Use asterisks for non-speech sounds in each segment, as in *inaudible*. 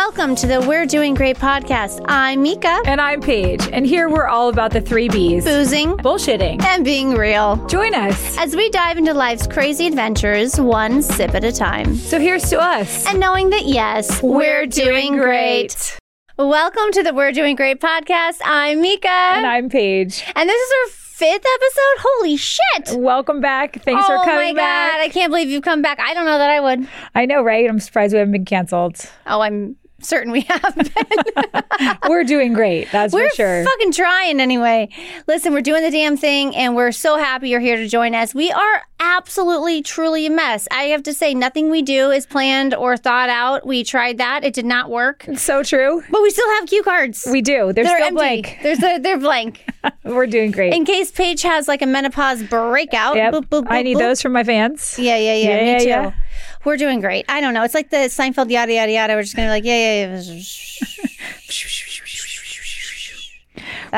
Welcome to the We're Doing Great podcast. I'm Mika, And I'm Paige, and here we're all about the three B's boozing bullshitting. and being real. Join us. As we dive into life's crazy adventures, one sip at a time. So here's to us. And knowing that, yes, we're, doing great. Welcome to the We're Doing Great podcast. I'm Mika. And I'm Paige. And this is our fifth episode. Holy shit. Welcome back. Thanks oh for coming Oh my back. God. I can't believe you've come back. I don't know that I would. I know, right? I'm surprised we haven't been canceled. Oh, I'm certain we *laughs* have been. *laughs* we're doing great. That's We're for sure. fucking trying anyway. Listen, we're doing the damn thing and we're so happy you're here to join us. We are absolutely, truly a mess. I have to say, nothing we do is planned or thought out. We tried that, it did not work. so true. But we still have cue cards. We do. They're, they're still empty. blank. There's a, they're blank. *laughs* We're doing great. In case Paige has like a menopause breakout. yep. boop, boop, I need boop. those from my fans. Yeah, yeah, yeah. Yeah, me yeah, too. yeah. We're doing great. I don't know. It's like the Seinfeld yada yada yada. We're just gonna be like, yeah, yeah, yeah.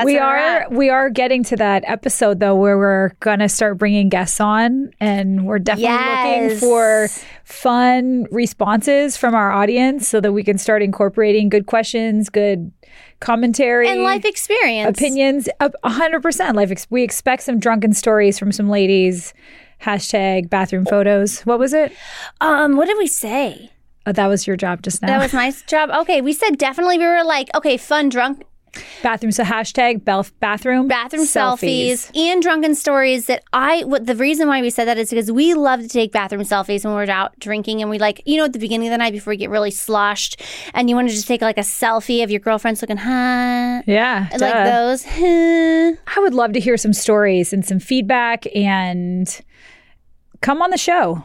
We we're we are getting to that episode though where we're gonna start bringing guests on and we're definitely looking for fun responses from our audience so that we can start incorporating good questions good commentary and life experience. opinions a a hundred percent life ex- we expect some drunken stories from some ladies hashtag bathroom photos what was it Um, what did we say? oh, that was your job just now That was my job. Okay, we said definitely. We were like, okay, fun drunk bathroom so hashtag belf- bathroom bathroom selfies. and drunken stories. That I what the reason why we said that is because we love to take bathroom selfies when we're out drinking, and we like you know at the beginning of the night before we get really sloshed, and you want to just take like a selfie of your girlfriend's looking hot. yeah Like duh. those, huh? I would love to hear some stories and some feedback and come on the show.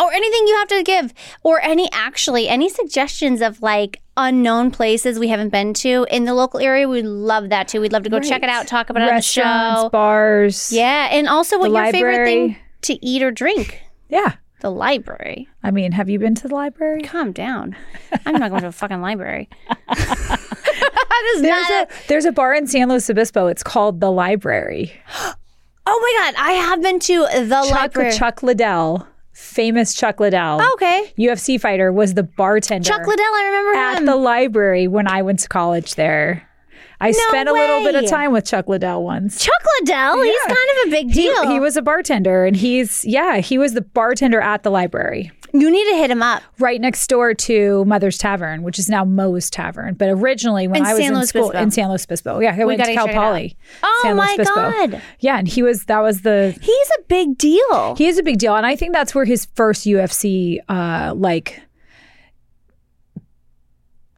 or anything you have to give, or any actually any suggestions of like unknown places we haven't been to in the local area. We'd love that too. We'd love to go check it out, talk about it on the show. bars. Yeah, and also what your favorite thing to eat or drink. Yeah. The library. I mean, have you been to the library? Calm down. I'm not going to a fucking library. *laughs* *laughs* There's not. a there's a bar in San Luis Obispo. It's called the Library. *gasps* *gasps* oh my god, I have been to the Chuck library. Chuck Liddell, famous Chuck Liddell, oh, okay, UFC fighter, was the bartender Chuck Liddell. I remember at him. the library when I went to college there. I spent a little bit of time with Chuck Liddell once. Chuck Liddell. He's kind of a big deal. he was a bartender, and he's yeah, he was the bartender at the library. you need to hit him up. right next door to Mother's Tavern, which is now Moe's Tavern. But originally, when In I was San in Luis school Obispo. in San Luis Obispo, yeah, I went to Cal check it out. Poly. Oh San my. God. Yeah, and he was that was the He's a big deal. he is a big deal, and I think that's where his first UFC uh like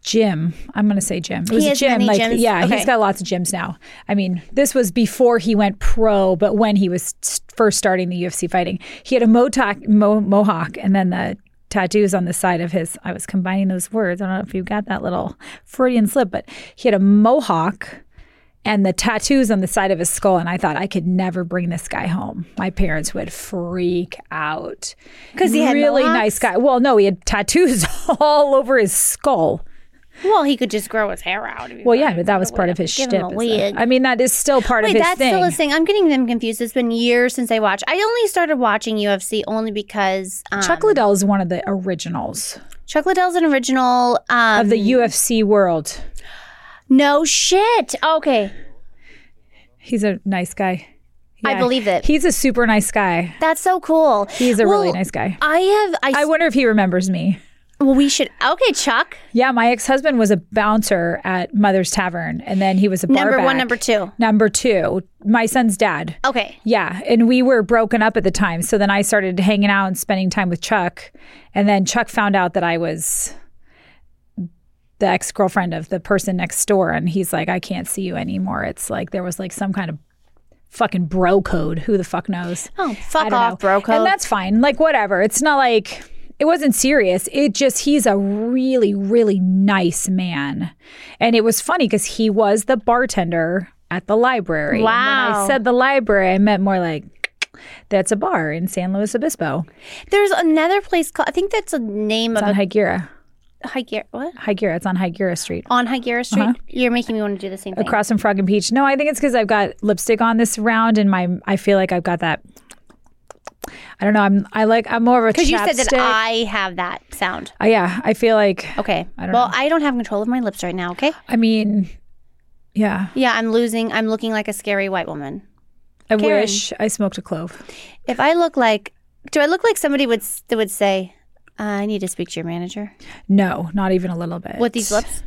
gym. I'm going to say Jim. It was He a has gym. many like gyms? yeah, Okay. he's got lots of gyms now. I mean, this was before he went pro, but when he was first starting the UFC fighting, he had a mohawk, mo- mohawk, and then the tattoos on the side of his. I was combining those words. I don't know if you got that little Freudian slip, but he had a mohawk. And the tattoos on the side of his skull, and I thought I could never bring this guy home. My parents would freak out because he had really mohawks? nice guy. Well, no, he had tattoos *laughs* all over his skull. Well, he could just grow his hair out. Well, yeah, but that was part of his Give shtick. him a wig. that- I mean, that is still part Wait, of his that's thing. still his thing. I'm getting them confused. It's been years since I watched. I only started watching UFC only because um, Chuck Liddell is one of the originals Chuck Liddell's an original. Um, of the UFC world. no shit. Okay, He's a nice guy. I believe it. He's a super nice guy. that's so cool. He's a really nice guy. I have. I, I wonder if he remembers me. Well, we should. Okay, Chuck. Yeah, my ex husband was a bouncer at Mother's Tavern, and then he was a bar Number one, number two. Number two, my son's dad. Okay. Yeah, and we were broken up at the time. So then I started hanging out and spending time with Chuck. And then Chuck found out that I was the ex girlfriend of the person next door. And he's like, I can't see you anymore. It's like there was like some kind of fucking bro code. Who the fuck knows? Oh, fuck off, know. bro code. And that's fine. Like, whatever. It's not like it wasn't serious. It just, he's a really, really nice man. And it was funny because he was the bartender at the library. And when Wow. I said the library, I meant more like, that's a bar in San Luis Obispo. There's another place called. I think that's a name It's of on Higuera. a Higuera. What? Higuera. It's on Higuera Street. On Higuera Street. Uh-huh. You're making me want to do the same thing. Across from Frog and Peach. No, I think it's because I've got lipstick on this round and my I feel like I've got that I don't know. I'm I like I'm more of a Because you said that. I have that sound. Uh, yeah, I feel like Okay. I don't well, know. I don't have control of my lips right now. Okay. I mean, yeah. Yeah, I'm losing. I'm looking like a scary white woman. I Karen. wish I smoked a clove. If I look like, do I look like somebody would that would say, "I need to speak to your manager" No, not even a little bit. with these lips?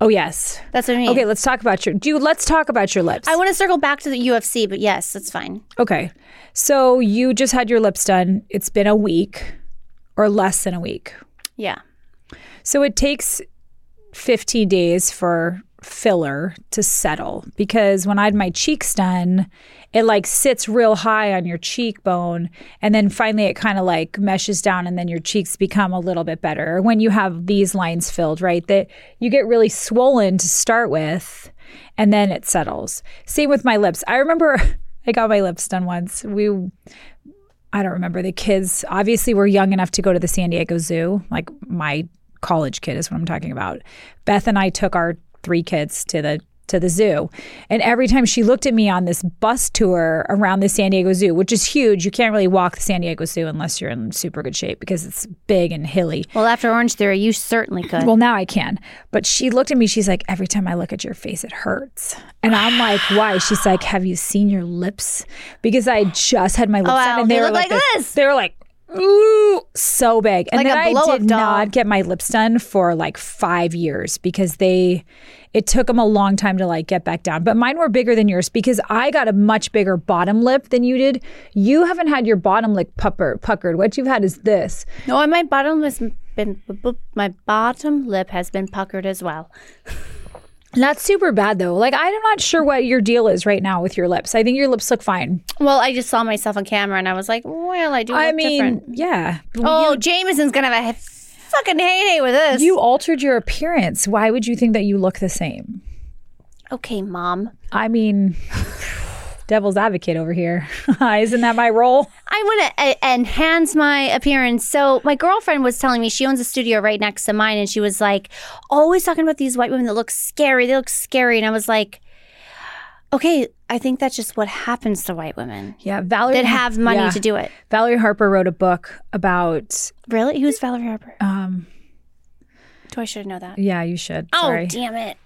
Oh yes. That's what I mean. Okay, let's talk about your. Do you, let's talk about your lips. I want to circle back to the UFC, but yes, that's fine. okay, so you just had your lips done. It's been a week, or less than a week. Yeah. So it takes 15 days for filler to settle because when I had my cheeks done, it like sits real high on your cheekbone and then finally it kind of like meshes down and then your cheeks become a little bit better. When you have these lines filled, right? That you get really swollen to start with and then it settles. Same with my lips. I remember *laughs* I got my lips done once. We I don't remember the kids obviously were young enough to go to the San Diego Zoo. Like my college kid is what I'm talking about. Beth and I took our three kids to the to the zoo. And every time she looked at me on this bus tour around the San Diego Zoo, which is huge, you can't really walk the San Diego Zoo unless you're in super good shape because it's big and hilly. Well, after Orange Theory, you certainly could. Well, now I can. But she looked at me. She's like, every time I look at your face, it hurts. And I'm like, why? She's like, have you seen your lips? Because I just had my lips Oh, wow. done, and they, They were look like this. They were like. Ooh, so big. And Like then I did not get my lips done for like five years because they, it took them a long time to like get back down. But mine were bigger than yours because I got a much bigger bottom lip than you did. You haven't had your bottom lip pupper, puckered. What you've had is this. no, my bottom has been my bottom lip has been puckered as well. *laughs* Not super bad though. Like I'm not sure what your deal is right now with your lips. I think your lips look fine. Well, I just saw myself on camera and I was like, well, I do. Look I mean, different. yeah. oh, Jameson's gonna have a fucking heyday with this. You altered your appearance. Why would you think that you look the same? okay, mom? I mean, *laughs* devil's advocate over here. *laughs* Isn't that my role? I want to uh, enhance my appearance. So my girlfriend was telling me she owns a studio right next to mine, and she was like, always talking about these white women that look scary. They look scary, and I was like, okay, I think that's just what happens to white women Yeah, Valerie that have money yeah. to do it. Valerie Harper wrote a book about Really? Who's Valerie Harper? um Do I should know that? yeah, you should. Oh, Sorry. damn it!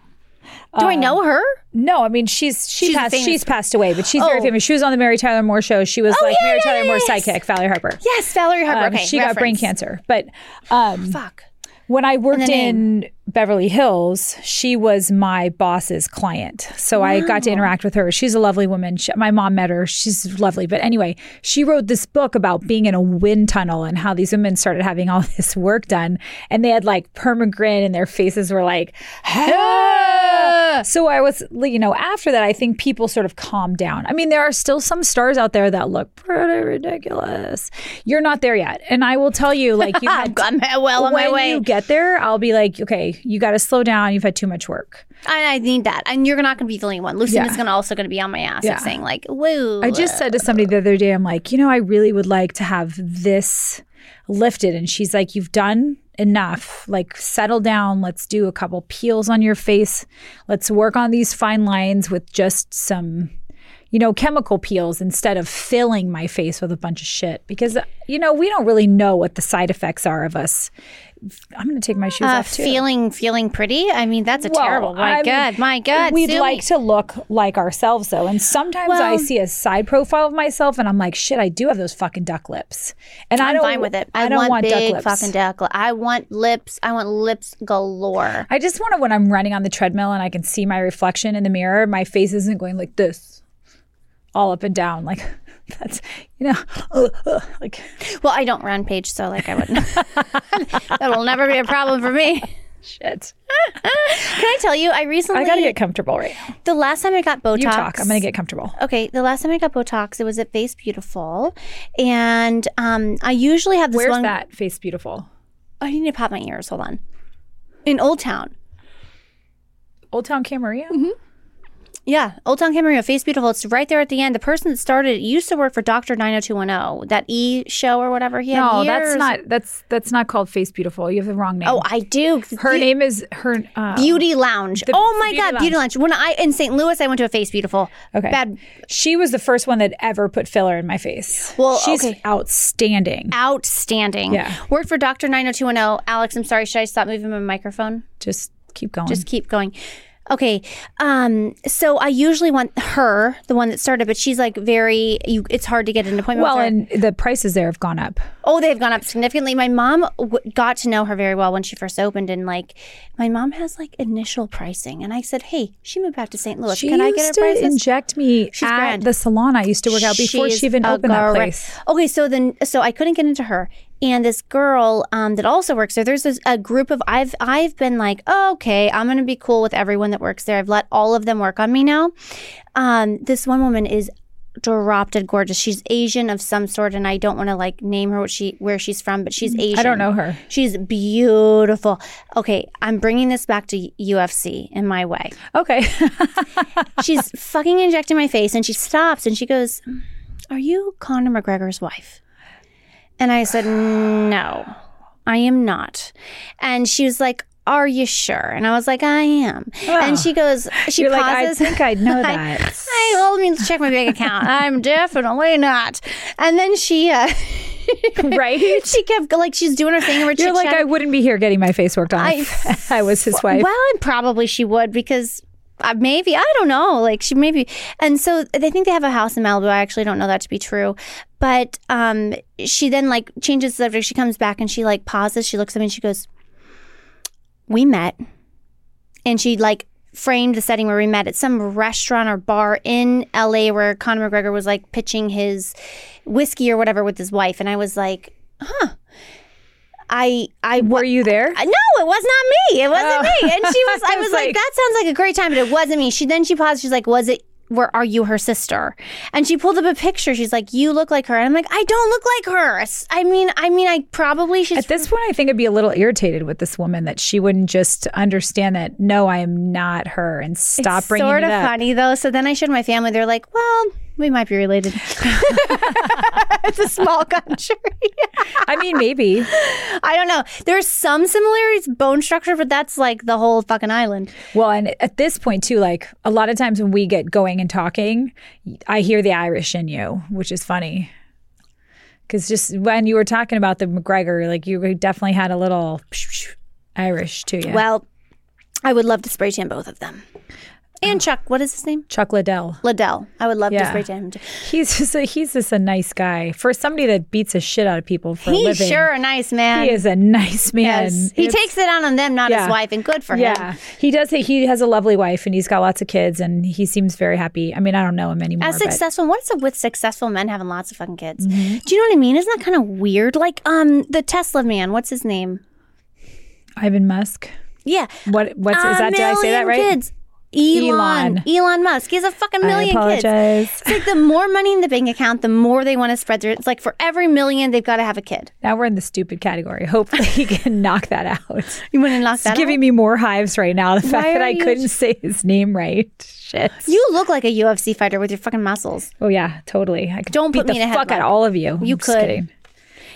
Do I know her? No, I mean she's she She's passed she's passed away, but she's very Oh. famous. She was on the Mary Tyler Moore show. She was like yeah, Mary Tyler Moore's yes. sidekick, Valerie Harper. Yes, Valerie Harper. Um, okay, she got brain cancer. But um Fuck. When I worked the in Beverly Hills, she was my boss's client. So I got to interact with her. She's a lovely woman. She, my mom met her. She's lovely. But anyway, she wrote this book about being in a wind tunnel and how these women started having all *laughs* this work done. And they had like permagrin and their faces were like, "Ah." so I was, you know, after that, I think people sort of calmed down. I mean, there are still some stars out there that look pretty ridiculous. You're not there yet. And I will tell you, like, you *laughs* had I'm well on when my way. you get there, I'll be like, okay, you got to slow down. You've had too much work. I, I need that, and you're not going to be the only one. Lucinda's Yeah. going to also going to be on my ass, Yeah. saying like, "Whoa." I just said to somebody the other day, I'm like, you know, I really would like to have this lifted. And she's like, you've done enough. Like, settle down. Let's do a couple peels on your face. Let's work on these fine lines with just some. You know, chemical peels instead of filling my face with a bunch of shit because, you know, we don't really know what the side effects are of us. I'm going to take my shoes uh, off too. feeling feeling pretty. I mean, that's a Well, terrible. My I'm- God, my God. We'd sue like me. to look like ourselves though. And sometimes I see a side profile of myself and I'm like, shit, I do have those fucking duck lips. And I I'm don't fine with it. I, I don't want, want, duck big lips. fucking duck. li- I want lips. I want lips galore. I just want to when I'm running on the treadmill and I can see my reflection in the mirror, my face isn't going like this. All up and down. Like *laughs* that's you know ugh, ugh, like *laughs* Well, I don't run Paige, so like I wouldn't. *laughs* That'll never be a problem for me. shit. Can I tell you? I recently I gotta get comfortable right now. the last time I got Botox. You talk. I'm gonna get comfortable. Okay, the last time I got Botox, it was at Face Beautiful, and um, I usually have this Where's one. that face beautiful? I need to pop my ears. Hold on. In Old Town. Old Town Camarillo? Mm-hmm. Yeah, Old Town Camarillo, Face Beautiful. It's right there at the end. The person that started it used to work for Doctor Nine Hundred Two One Zero, that E show or whatever. He had No, that's not that's that's not called Face Beautiful. You have the wrong name. Oh, I do. her Be- name is her. Uh, Beauty Lounge. The- oh my Beauty God, Beauty Lounge. When I in St. Louis, I went to a Face Beautiful. Okay. Bad, She was the first one that ever put filler in my face. Well, she's okay. outstanding. outstanding. Yeah. Worked for Doctor Nine Hundred Two One Zero. Alex, I'm sorry. Should I stop moving my microphone? Just keep going. Just keep going. Okay. Um, so I usually want her, the one that started, but she's like very you it's hard to get an appointment well, with her. and the prices there have gone up. Oh, they've gone up significantly. My mom w- got to know her very well when she first opened, and like, my mom has like initial pricing, and I said, "Hey, she moved back to St. Louis. She Can I get her to prices?" inject me She's at grand. the salon I used to work out before She's she even opened that gra- place. Okay, so then, so I couldn't get into her, and this girl um, that also works there. There's this, a group of I've I've been like, oh, okay, I'm gonna be cool with everyone that works there. I've let all of them work on me now. Um, this one woman is dropped dead gorgeous. She's Asian of some sort, and I don't want to like name her what she where she's from, but she's Asian. I don't know her. She's beautiful. Okay, I'm bringing this back to UFC in my way. Okay. *laughs* She's fucking injecting my face, and she stops and she goes, "Are you Conor McGregor's wife?" And I said, "No, I am not." And she was like, "Are you sure?" And I was like, "I am." And she goes, she You're like, I pauses. think I'd know *laughs* that. I well, let me check my bank account. I'm definitely not. And then she, uh, *laughs* right? she kept like she's doing her thing, we're You're like, I wouldn't be here getting my face worked on if *laughs* I was his wife. Well, and probably she would because uh, maybe I don't know. Like she maybe, and so they think they have a house in Malibu. I actually don't know that to be true, but um, she then like changes the subject. She comes back and she like pauses. She looks at me and she goes, "We met," and she like framed the setting where we met at some restaurant or bar in LA where Conor McGregor was like pitching his whiskey or whatever with his wife, and I was like, "Huh." I I Were you there? uh, No, it was not me. It wasn't Oh. me. And she was. I *laughs* I was was like, like- that sounds like a great time, but it wasn't me. She then she paused. She's like, was it? Where are you her sister? And she pulled up a picture. She's like, you look like her. And I'm like, I don't look like her. I mean, I mean, I probably she's. At this point, I think I'd be a little irritated with this woman that she wouldn't just understand that no, I am not her and stop bringing sort of up. funny though. So then I showed my family. They're like, well, we might be related. *laughs* it's a small country. I mean, maybe. I don't know. There's some similarities, bone structure, but that's like the whole fucking island. Well, and at this point too, like a lot of times when we get going and talking, I hear the Irish in you, which is funny. Because just when you were talking about the McGregor, like you definitely had a little Irish to you. Well, I would love to spray tan both of them. And Chuck, what is his name? Chuck Liddell. Liddell. I would love to Yeah. spray tan him too. He's *laughs* just a, he's just a nice guy for somebody that beats the shit out of people for a He's living. sure a nice man. He is a nice man. Yes. He It's- takes it out on them, not Yeah. his wife, and good for Yeah, him. Yeah, he does. He has a lovely wife and he's got lots of kids and he seems very happy. I mean, I don't know him anymore. As but- successful, what is it with successful men having lots of fucking kids? Mm-hmm. Do you know what I mean? Isn't that kind of weird? Like, um, the Tesla man. What's his name? Ivan Musk. Yeah, What? What's a is that? Did I say that right? Kids. Elon. Elon. Elon Musk. He has a fucking million I kids. apologize. It's like the more money in the bank account, the more they want to spread their. It's like for every million, they've got to have a kid. Now we're in the stupid category. Hopefully he *laughs* can knock that out. You want to knock It's that giving out? me more hives right now. The fact that I couldn't say his name right. Shit. You look like a UFC fighter with your fucking muscles. Oh yeah, totally. I could Don't beat put me the in a fuck out of all of you. You I'm just could.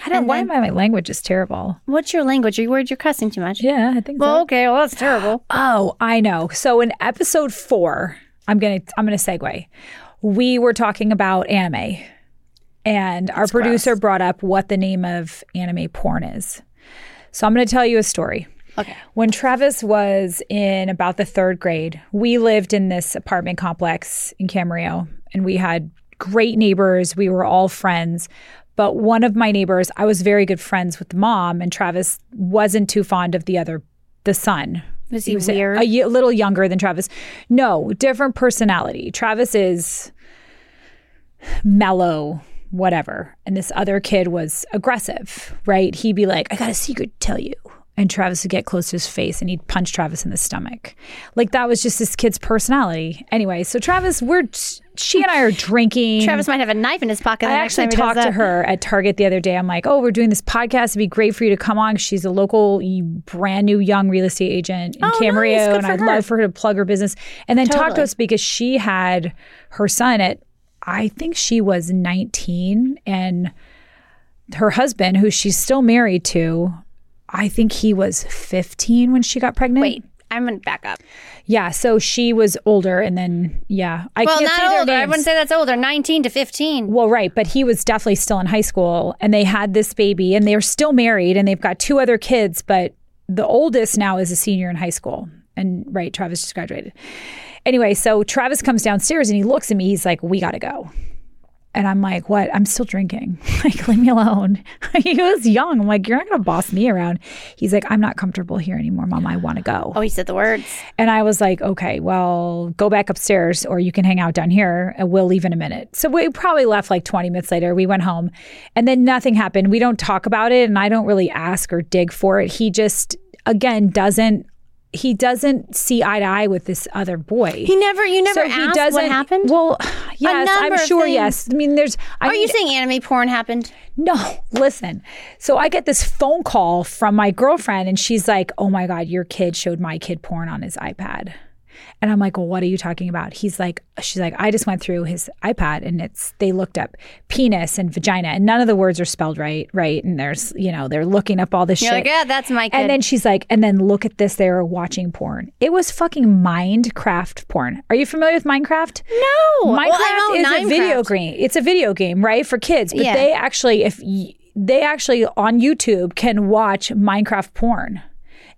I don't. And Why then- am I? My language is terrible. What's your language? Are you worried you're cussing too much? Yeah, I think so. Well, okay. Well, that's terrible. *gasps* Oh, I know. So in episode four, I'm gonna I'm gonna segue. We were talking about anime, and our producer brought up what the name of anime porn is. So I'm gonna tell you a story. Okay. When Travis was in about the third grade, we lived in this apartment complex in Camarillo, and we had great neighbors. We were all friends. But one of my neighbors, I was very good friends with the mom, and Travis wasn't too fond of the other, the son. Was he, was weird? A, a little younger than Travis. No, different personality. Travis is mellow, whatever. And this other kid was aggressive, right? He'd be like, I got a secret to tell you. And Travis would get close to his face and he'd punch Travis in the stomach. Like that was just this kid's personality. Anyway, so Travis, we're she and I are drinking. Travis might have a knife in his pocket. I actually time he does talked to her at Target the other day. I'm like, oh, we're doing this podcast. It'd be great for you to come on. She's a local, brand new young real estate agent in Oh, Camarillo, nice. And I'd her. love for her to plug her business. And then talk to us because she had her son at, I think she was 19, and her husband, who she's still married to, I think he was 15 when she got pregnant. Wait, I'm gonna back up. Yeah, so she was older, and then yeah, I Well, can't say not their older. I wouldn't say that's older. 19 to 15. Well, right, but he was definitely still in high school and they had this baby and they're still married and they've got two other kids, but the oldest now is a senior in high school. And right, Travis just graduated. Anyway, so Travis comes downstairs and he looks at me. He's like, "We got to go." And I'm like, "What? I'm still drinking. *laughs* Like, leave me alone." *laughs* he was young. I'm like, "You're not going to boss me around." He's like, "I'm not comfortable here anymore, mom. I want to go." Oh, he said the words. And I was like, okay, well, go back upstairs or you can hang out down here and we'll leave in a minute. So we probably left like 20 minutes later. We went home and then nothing happened. We don't talk about it and I don't really ask or dig for it. He just, again, doesn't. He doesn't see eye to eye with this other boy. He never. You never so he asked doesn't. what happened. Well, *sighs* yes, I'm sure. Yes, I mean, there's. I Are mean, you saying anime porn happened? no, *laughs* listen. So I get this phone call from my girlfriend, and she's like, "Oh my god, your kid showed my kid porn on his iPad." And I'm like, "Well, what are you talking about?" He's like, "She's like, I just went through his iPad, and it's they looked up penis and vagina, and none of the words are spelled right, right? And there's, you know, they're looking up all this You're shit." like, yeah, that's my kid. And then she's like, and then look at this. They were watching porn. It was fucking Minecraft porn. Are you familiar with Minecraft? no, Minecraft well, is a video game. It's a video game, right, for kids. But Yeah. they actually, if y- they actually on YouTube can watch Minecraft porn.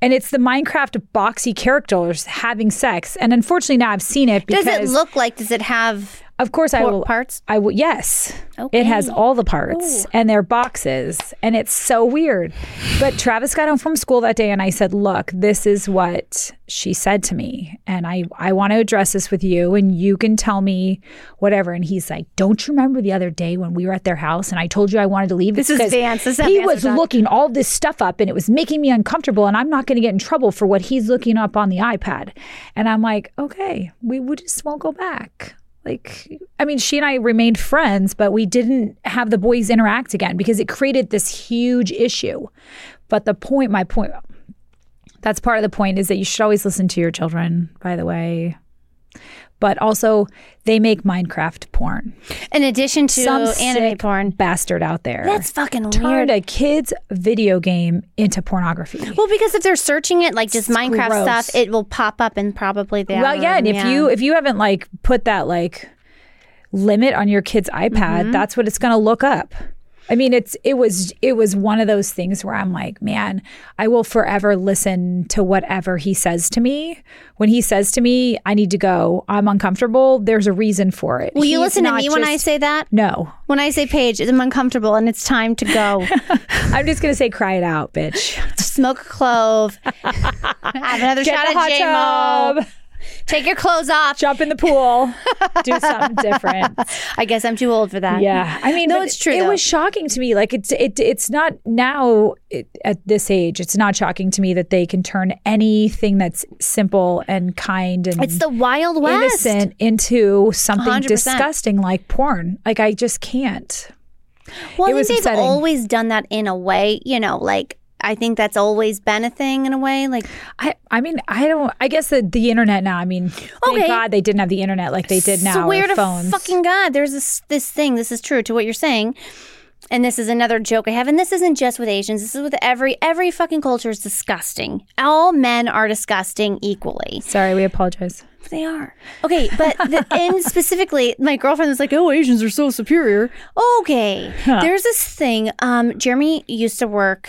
And it's the Minecraft boxy characters having sex. And unfortunately, now I've seen it because, Does it look like? Does it have of course, I will. parts? I will. Yes, Okay. it has all the parts and they're boxes, and it's so weird. But Travis got home from school that day, and I said, "Look, this is what she said to me, and I I want to address this with you, and you can tell me whatever." And he's like, "Don't you remember the other day when we were at their house, and I told you I wanted to leave?" This is Vance. This he was talk. looking all this stuff up, and it was making me uncomfortable, and I'm not going to get in trouble for what he's looking up on the iPad. And I'm like, "Okay, we, we just won't go back." Like, I mean, she and I remained friends, but we didn't have the boys interact again because it created this huge issue. But the point, my point, that's part of the point is that you should always listen to your children, by the way. But also, they make Minecraft porn. In addition to Some anime sick porn. bastard out there That's fucking turned weird. a kid's video game into pornography. Well, because if they're searching it, like just Minecraft gross. stuff, it will pop up and probably the Well, yeah, and if algorithm, you if you haven't like put that like limit on your kid's iPad, Mm-hmm. that's what it's going to look up. I mean, it's it was it was one of those things where I'm like, man, I will forever listen to whatever he says to me. When he says to me, I need to go, I'm uncomfortable. There's a reason for it. will you listen to me when I say that? no? When I say Paige, I'm uncomfortable and it's time to go. *laughs* I'm just gonna say, cry it out, bitch. *laughs* Smoke a clove. *laughs* Have another Get shot the of hot J-Mo. tub, Take your clothes off. jump in the pool, do something different. *laughs* I guess I'm too old for that. Yeah, I mean, No, it's true, It though. was shocking to me. Like it's it it's not now it, at this age. It's not shocking to me that they can turn anything that's simple and kind and It's the Wild West. innocent into something 100%. disgusting like porn. Like I just can't. Well, It I think they've upsetting. always done that in a way, you know, like I think that's always been a thing in a way. Like I I mean I don't. I guess the the internet now. I mean, thank Okay. God they didn't have the internet like they did now. swear to phones. fucking God, there's this this thing. This is true to what you're saying. And this is another joke I have, and this isn't just with Asians. This is with every every fucking culture is disgusting. All men are disgusting equally. Sorry, we apologize. They are okay, but the, and *laughs* specifically, my girlfriend was like, "Oh, Asians are so superior." Okay, there's this thing. Um, Jeremy used to work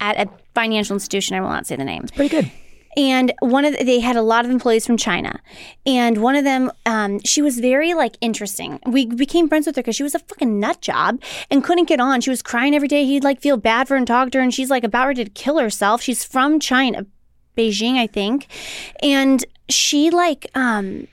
at a financial institution. I will not say the name. It's pretty good. and one of the, they had a lot of employees from China, and one of them, um, she was very like interesting. We became friends with her because she was a fucking nut job and couldn't get on. She was crying every day. He'd like feel bad for her and talk to her, and she's like about ready to kill herself. She's from China, Beijing, I think, and she like um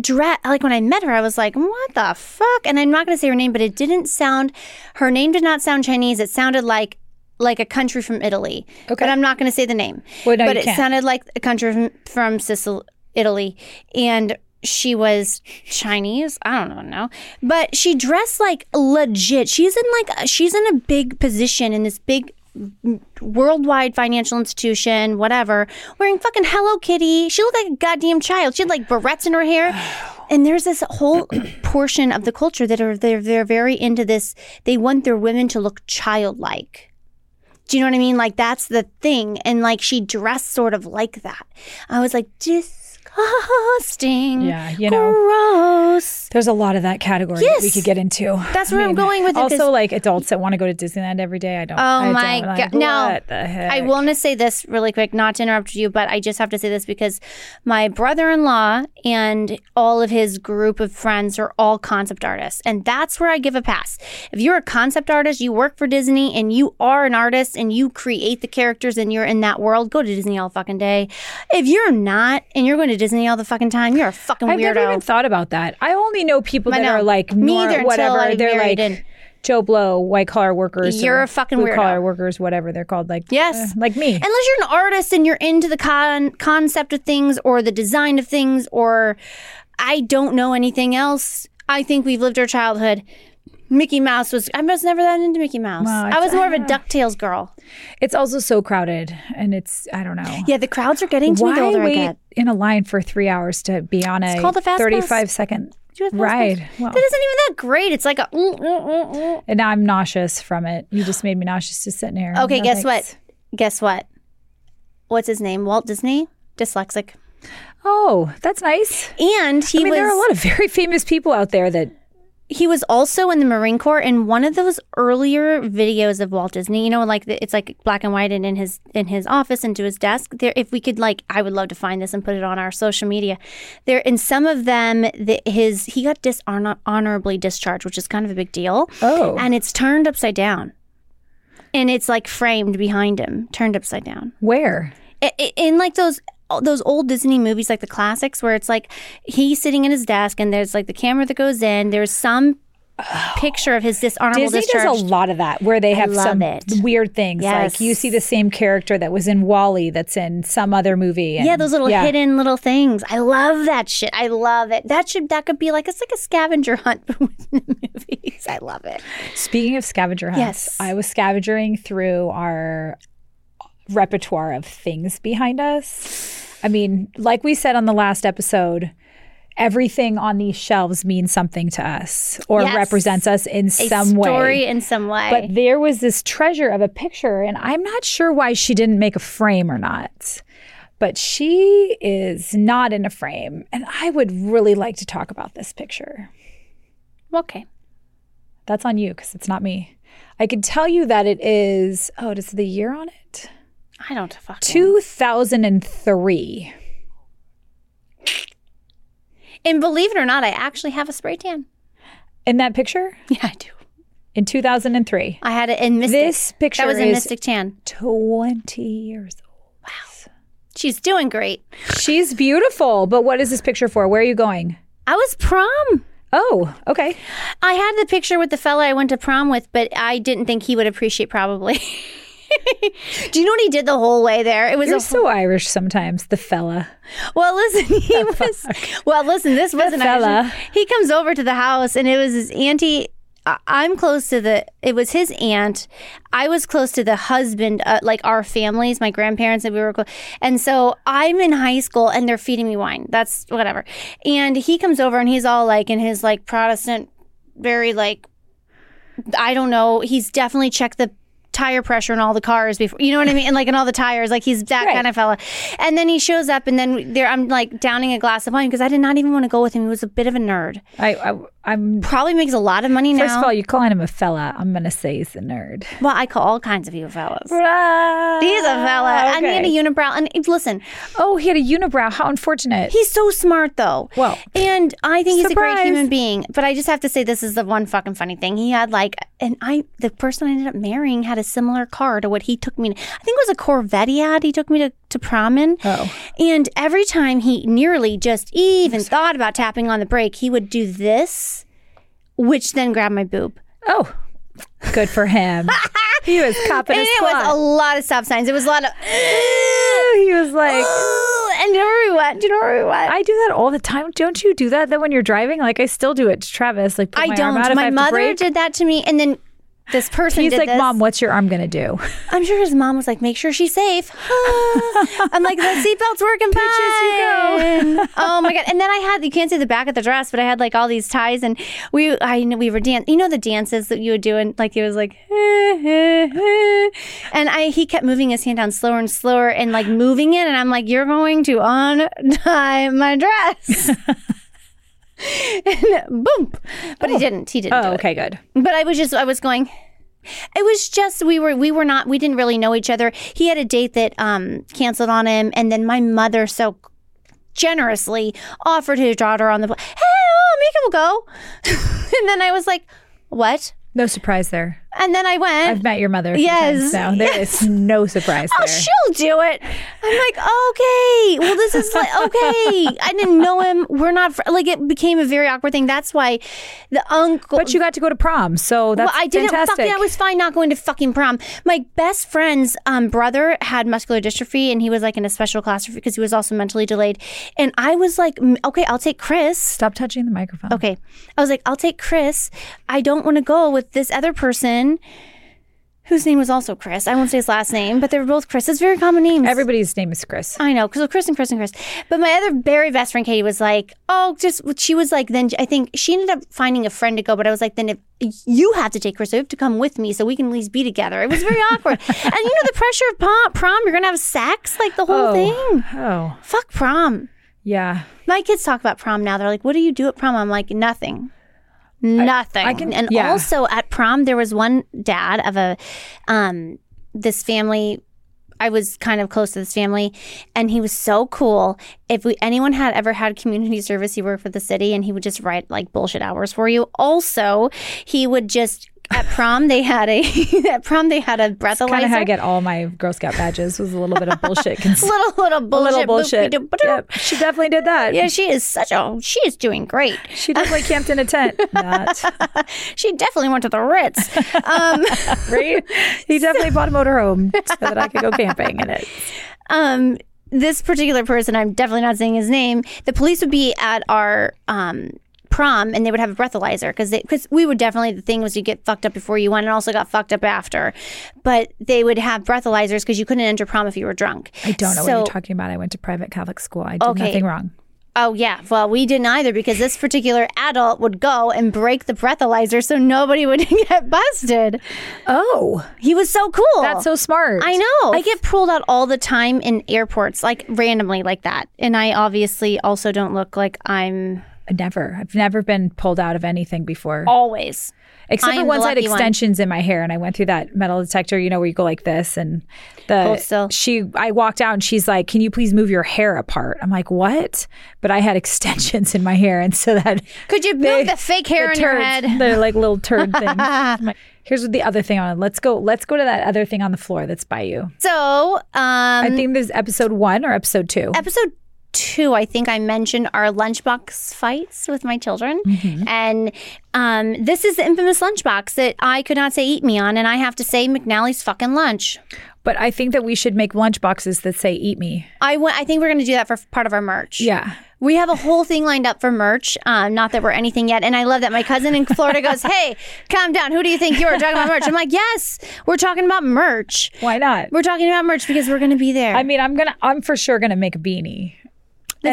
dress like when I met her, I was like, what the fuck? And I'm not gonna say her name, but it didn't sound her name did not sound Chinese. It sounded like like a country from Italy. Okay. But I'm not going to say the name. Well, no, but it can't. sounded like a country from, from Sicily, Italy. And she was Chinese. I don't even know. But she dressed like legit. She's in like, she's in a big position in this big worldwide financial institution, whatever, wearing fucking Hello Kitty. She looked like a goddamn child. She had like barrettes in her hair. *sighs* And there's this whole *clears throat* portion of the culture that are they're they're very into this. They want their women to look childlike. Do you know what I mean? Like that's the thing. And like she dressed sort of like that. I was like, *laughs* disgusting. Yeah, you know. gross. There's a lot of that category that we could get into. That's *laughs* where I'm going with it, Also, like adults that want to go to Disneyland every day. I don't. Oh I my don't, like, god! Now, what the heck? I want to say this really quick, not to interrupt you, but I just have to say this because my brother-in-law and all of his group of friends are all concept artists, and that's where I give a pass. If you're a concept artist, you work for Disney, and you are an artist, and you create the characters, and you're in that world, go to Disney all fucking day. If you're not, and you're going to Disney all the fucking time, you're a fucking weirdo. I've never even thought about that. I only know people I that know. are like Me nor- either until whatever. I They're married like in. Joe Blow, white collar workers. You're or a fucking blue weirdo. collar workers, whatever they're called. Like Yes. uh, like me. Unless you're an artist and you're into the con- concept of things or the design of things, or I don't know anything else. I think we've lived our childhood. Mickey Mouse was, I was never that into Mickey Mouse. Well, I was more of a I- DuckTales girl. It's also so crowded, and it's I don't know. Yeah, the crowds are getting to me the Why older I get. in a line for three hours to be on a called a fast pass. 35 second Do you have fast ride? That isn't even that great. It's like a. mm, mm, mm, mm. and now I'm nauseous from it. You just made me nauseous just sitting here. Okay, No guess thanks. what? Guess what? What's his name? Walt Disney? Dyslexic. Oh, that's nice. And he I mean, was. there are a lot of very famous people out there that he was also in the Marine Corps in one of those earlier videos of Walt Disney. You know, like the, it's like black and white and in his in his office and to his desk. There, if we could like, I would love to find this and put it on our social media. There, in some of them, the, his he got dishonorably discharged, which is kind of a big deal. Oh. and it's turned upside down, and it's like framed behind him, turned upside down where i- i- in like those those old Disney movies, like the classics, where it's like he's sitting in his desk and there's like the camera that goes in. There's some oh. picture of his dishonorable Disney discharge. does a lot of that, where they have some it. weird things. Yes. Like you see the same character that was in Wally that's in some other movie. and- yeah, those little yeah. hidden little things. I love that shit. I love it. That should that could be like it's like a scavenger hunt *laughs* but the movies. I love it. Speaking of scavenger hunts, Yes. I was scavenging through our repertoire of things behind us. I mean, like we said on the last episode, everything on these shelves means something to us or Yes. represents us in A some story way. Story in some way. But there was this treasure of a picture, and I'm not sure why she didn't make a frame or not. But she is not in a frame, and I would really like to talk about this picture. okay. That's on you because it's not me. I can tell you that it is, oh, does the year on it? I don't fucking 2003. And believe it or not, I actually have a spray tan. In that picture? Yeah, I do. In 2003. I had it in Mystic. This picture that was in is Mystic Tan. 20 years old. Wow. She's doing great. She's beautiful, but what is this picture for? Where are you going? I was prom. Oh, okay. I had the picture with the fella I went to prom with, but I didn't think he would appreciate probably. *laughs* *laughs* Do you know what he did the whole way there? It was You're so Irish sometimes, the fella. well. Listen, he *laughs* was well. Listen, this wasn't fella. Irish. He comes over to the house, and it was his auntie. I- I'm close to the. It was his aunt. I was close to the husband, uh, like our families, my grandparents, and we were close. And so I'm in high school, and they're feeding me wine. That's whatever. And he comes over, and he's all like in his like Protestant, very like I don't know. He's definitely checked the tire pressure in all the cars before. You know what I mean? And like in all the tires, like he's that Right. kind of fella. And then he shows up, and then there I'm like downing a glass of wine because I did not even want to go with him. He was a bit of a nerd. I, I I'm Probably makes a lot of money now. first of all, you're calling him a fella. I'm gonna say he's a nerd. well, I call all kinds of you fellas. He's He's a fella, and he had a unibrow. And listen, Oh, he had a unibrow. How unfortunate. he's so smart though. Well, and I think he's a great human being. But I just have to say, this is the one fucking funny thing. He had like, and I, the person I ended up marrying had a similar car to what he took me. To, I think it was a Corvette he had. He took me to to prom in. Oh. And every time he nearly just even thought about tapping on the brake, he would do this, which then grabbed my boob. oh, good for him. *laughs* He was copping and it was a lot of stop signs. It was a lot of. *gasps* he was like, *gasps* and you know where we went? Do you know where we went? I do that all the time. Don't you do that? Then when you're driving, like I still do it to Travis. Like I my don't. arm out if I My to mother did that to me, and then this person He's like, this. Mom, what's your arm gonna do? I'm sure his mom was like, "Make sure she's safe." *laughs* I'm like, "The seatbelt's working fine." you *laughs* oh my god! And then I had you can't see the back of the dress, but I had like all these ties, and we I we were dance. You know the dances that you would do, and like it was like, *laughs* and I he kept moving his hand down slower and slower, and like moving it, and I'm like, "You're going to untie my dress." *laughs* and boom! But he didn't. He didn't. Oh, okay, good. But I was just I was going it was just we were we were not we didn't really know each other. He had a date that um canceled on him and then my mother so generously offered his daughter on the hey, oh, Mika will go. *laughs* and then I was like, "What?" No surprise there. And then I went I've met your mother. Yes, now. There is no surprise Oh, there. she'll do it. I'm like, okay. Well, this is like, okay. I didn't know him. We're not fr- like it became a very awkward thing. That's why the uncle. but you got to go to prom, so that's well, I didn't. fantastic. Fucking, I was fine not going to fucking prom. My best friend's um, brother had muscular dystrophy, and he was like in a special class because he was also mentally delayed. And I was like, "Mm, okay, I'll take Chris. Stop touching the microphone. Okay, I was like, I'll take Chris. I don't want to go with this other person. Whose name was also Chris. I won't say his last name, but they were both Chris. It's very common names. Everybody's name is Chris. I know, because of Chris and Chris and Chris. But my other very best friend, Katie, was like, oh, just, she was like, then I think she ended up finding a friend to go, but I was like, then if you have to take Chris, you have to come with me so we can at least be together. It was very *laughs* awkward. And you know, the pressure of prom, prom you're going to have sex, like the whole Oh. thing. Oh, Fuck prom. yeah. My kids talk about prom now. They're like, what do you do at prom? I'm like, nothing. Nothing. I can- and yeah. also at prom, there was one dad of a, um, this family. I was kind of close to this family, and he was so cool. If we anyone had ever had community service, he worked for the city, and he would just write like bullshit hours for you. Also, he would just at prom they had a *laughs* at prom they had a breathalyzer. Kind of how I get all my Girl Scout badges was a little bit of bullshit. Cons- *laughs* little little a bullshit. little bullshit. Yep, she definitely did that. Yeah, she is such a she is doing great. She definitely camped in a tent. *laughs* Not She definitely went to the Ritz. Um, right. He definitely bought a motorhome so that I could go camping in it. um, this particular person, I'm definitely not saying his name. The police would be at our um, prom and they would have a breathalyzer because because we would definitely the thing was you get fucked up before you went and also got fucked up after, but they would have breathalyzers because you couldn't enter prom if you were drunk. I don't know So- what you're talking about. I went to private Catholic school. I did Okay. nothing wrong. Oh yeah, well we didn't either because this particular adult would go and break the breathalyzer so nobody would *laughs* get busted. Oh, He was so cool. that's so smart. I know. I get pulled out all the time in airports, like randomly, like that. And I obviously also don't look like I'm Never. I've never been pulled out of anything before. always. Except for once I had lucky one. extensions in my hair and I went through that metal detector, you know, where you go like this and the Hold still. she I walked out and she's like, Can you please move your hair apart? I'm like, What? But I had *laughs* extensions in my hair and so that Could you move the fake hair the in your head? They're like little turd things. *laughs* *laughs* Here's what the other thing on it. Let's go. Let's go to that other thing on the floor that's by you. So, um, I think there's episode one or episode two. episode two, I think I mentioned our lunchbox fights with my children. Mm-hmm. And um, this is the infamous lunchbox that I could not say eat me on. And I have to say McNally's fucking lunch. But I think that we should make lunch boxes that say "Eat me." I think we're going to do that for part of our merch. Yeah. We have a whole thing lined up for merch. Um, not that we're anything yet. And I love that my cousin in Florida goes, *laughs* Hey, calm down. Who do you think you are talking about merch? I'm like, Yes, we're talking about merch. Why not? We're talking about merch because we're going to be there. I mean, I'm gonna. I'm for sure gonna make a beanie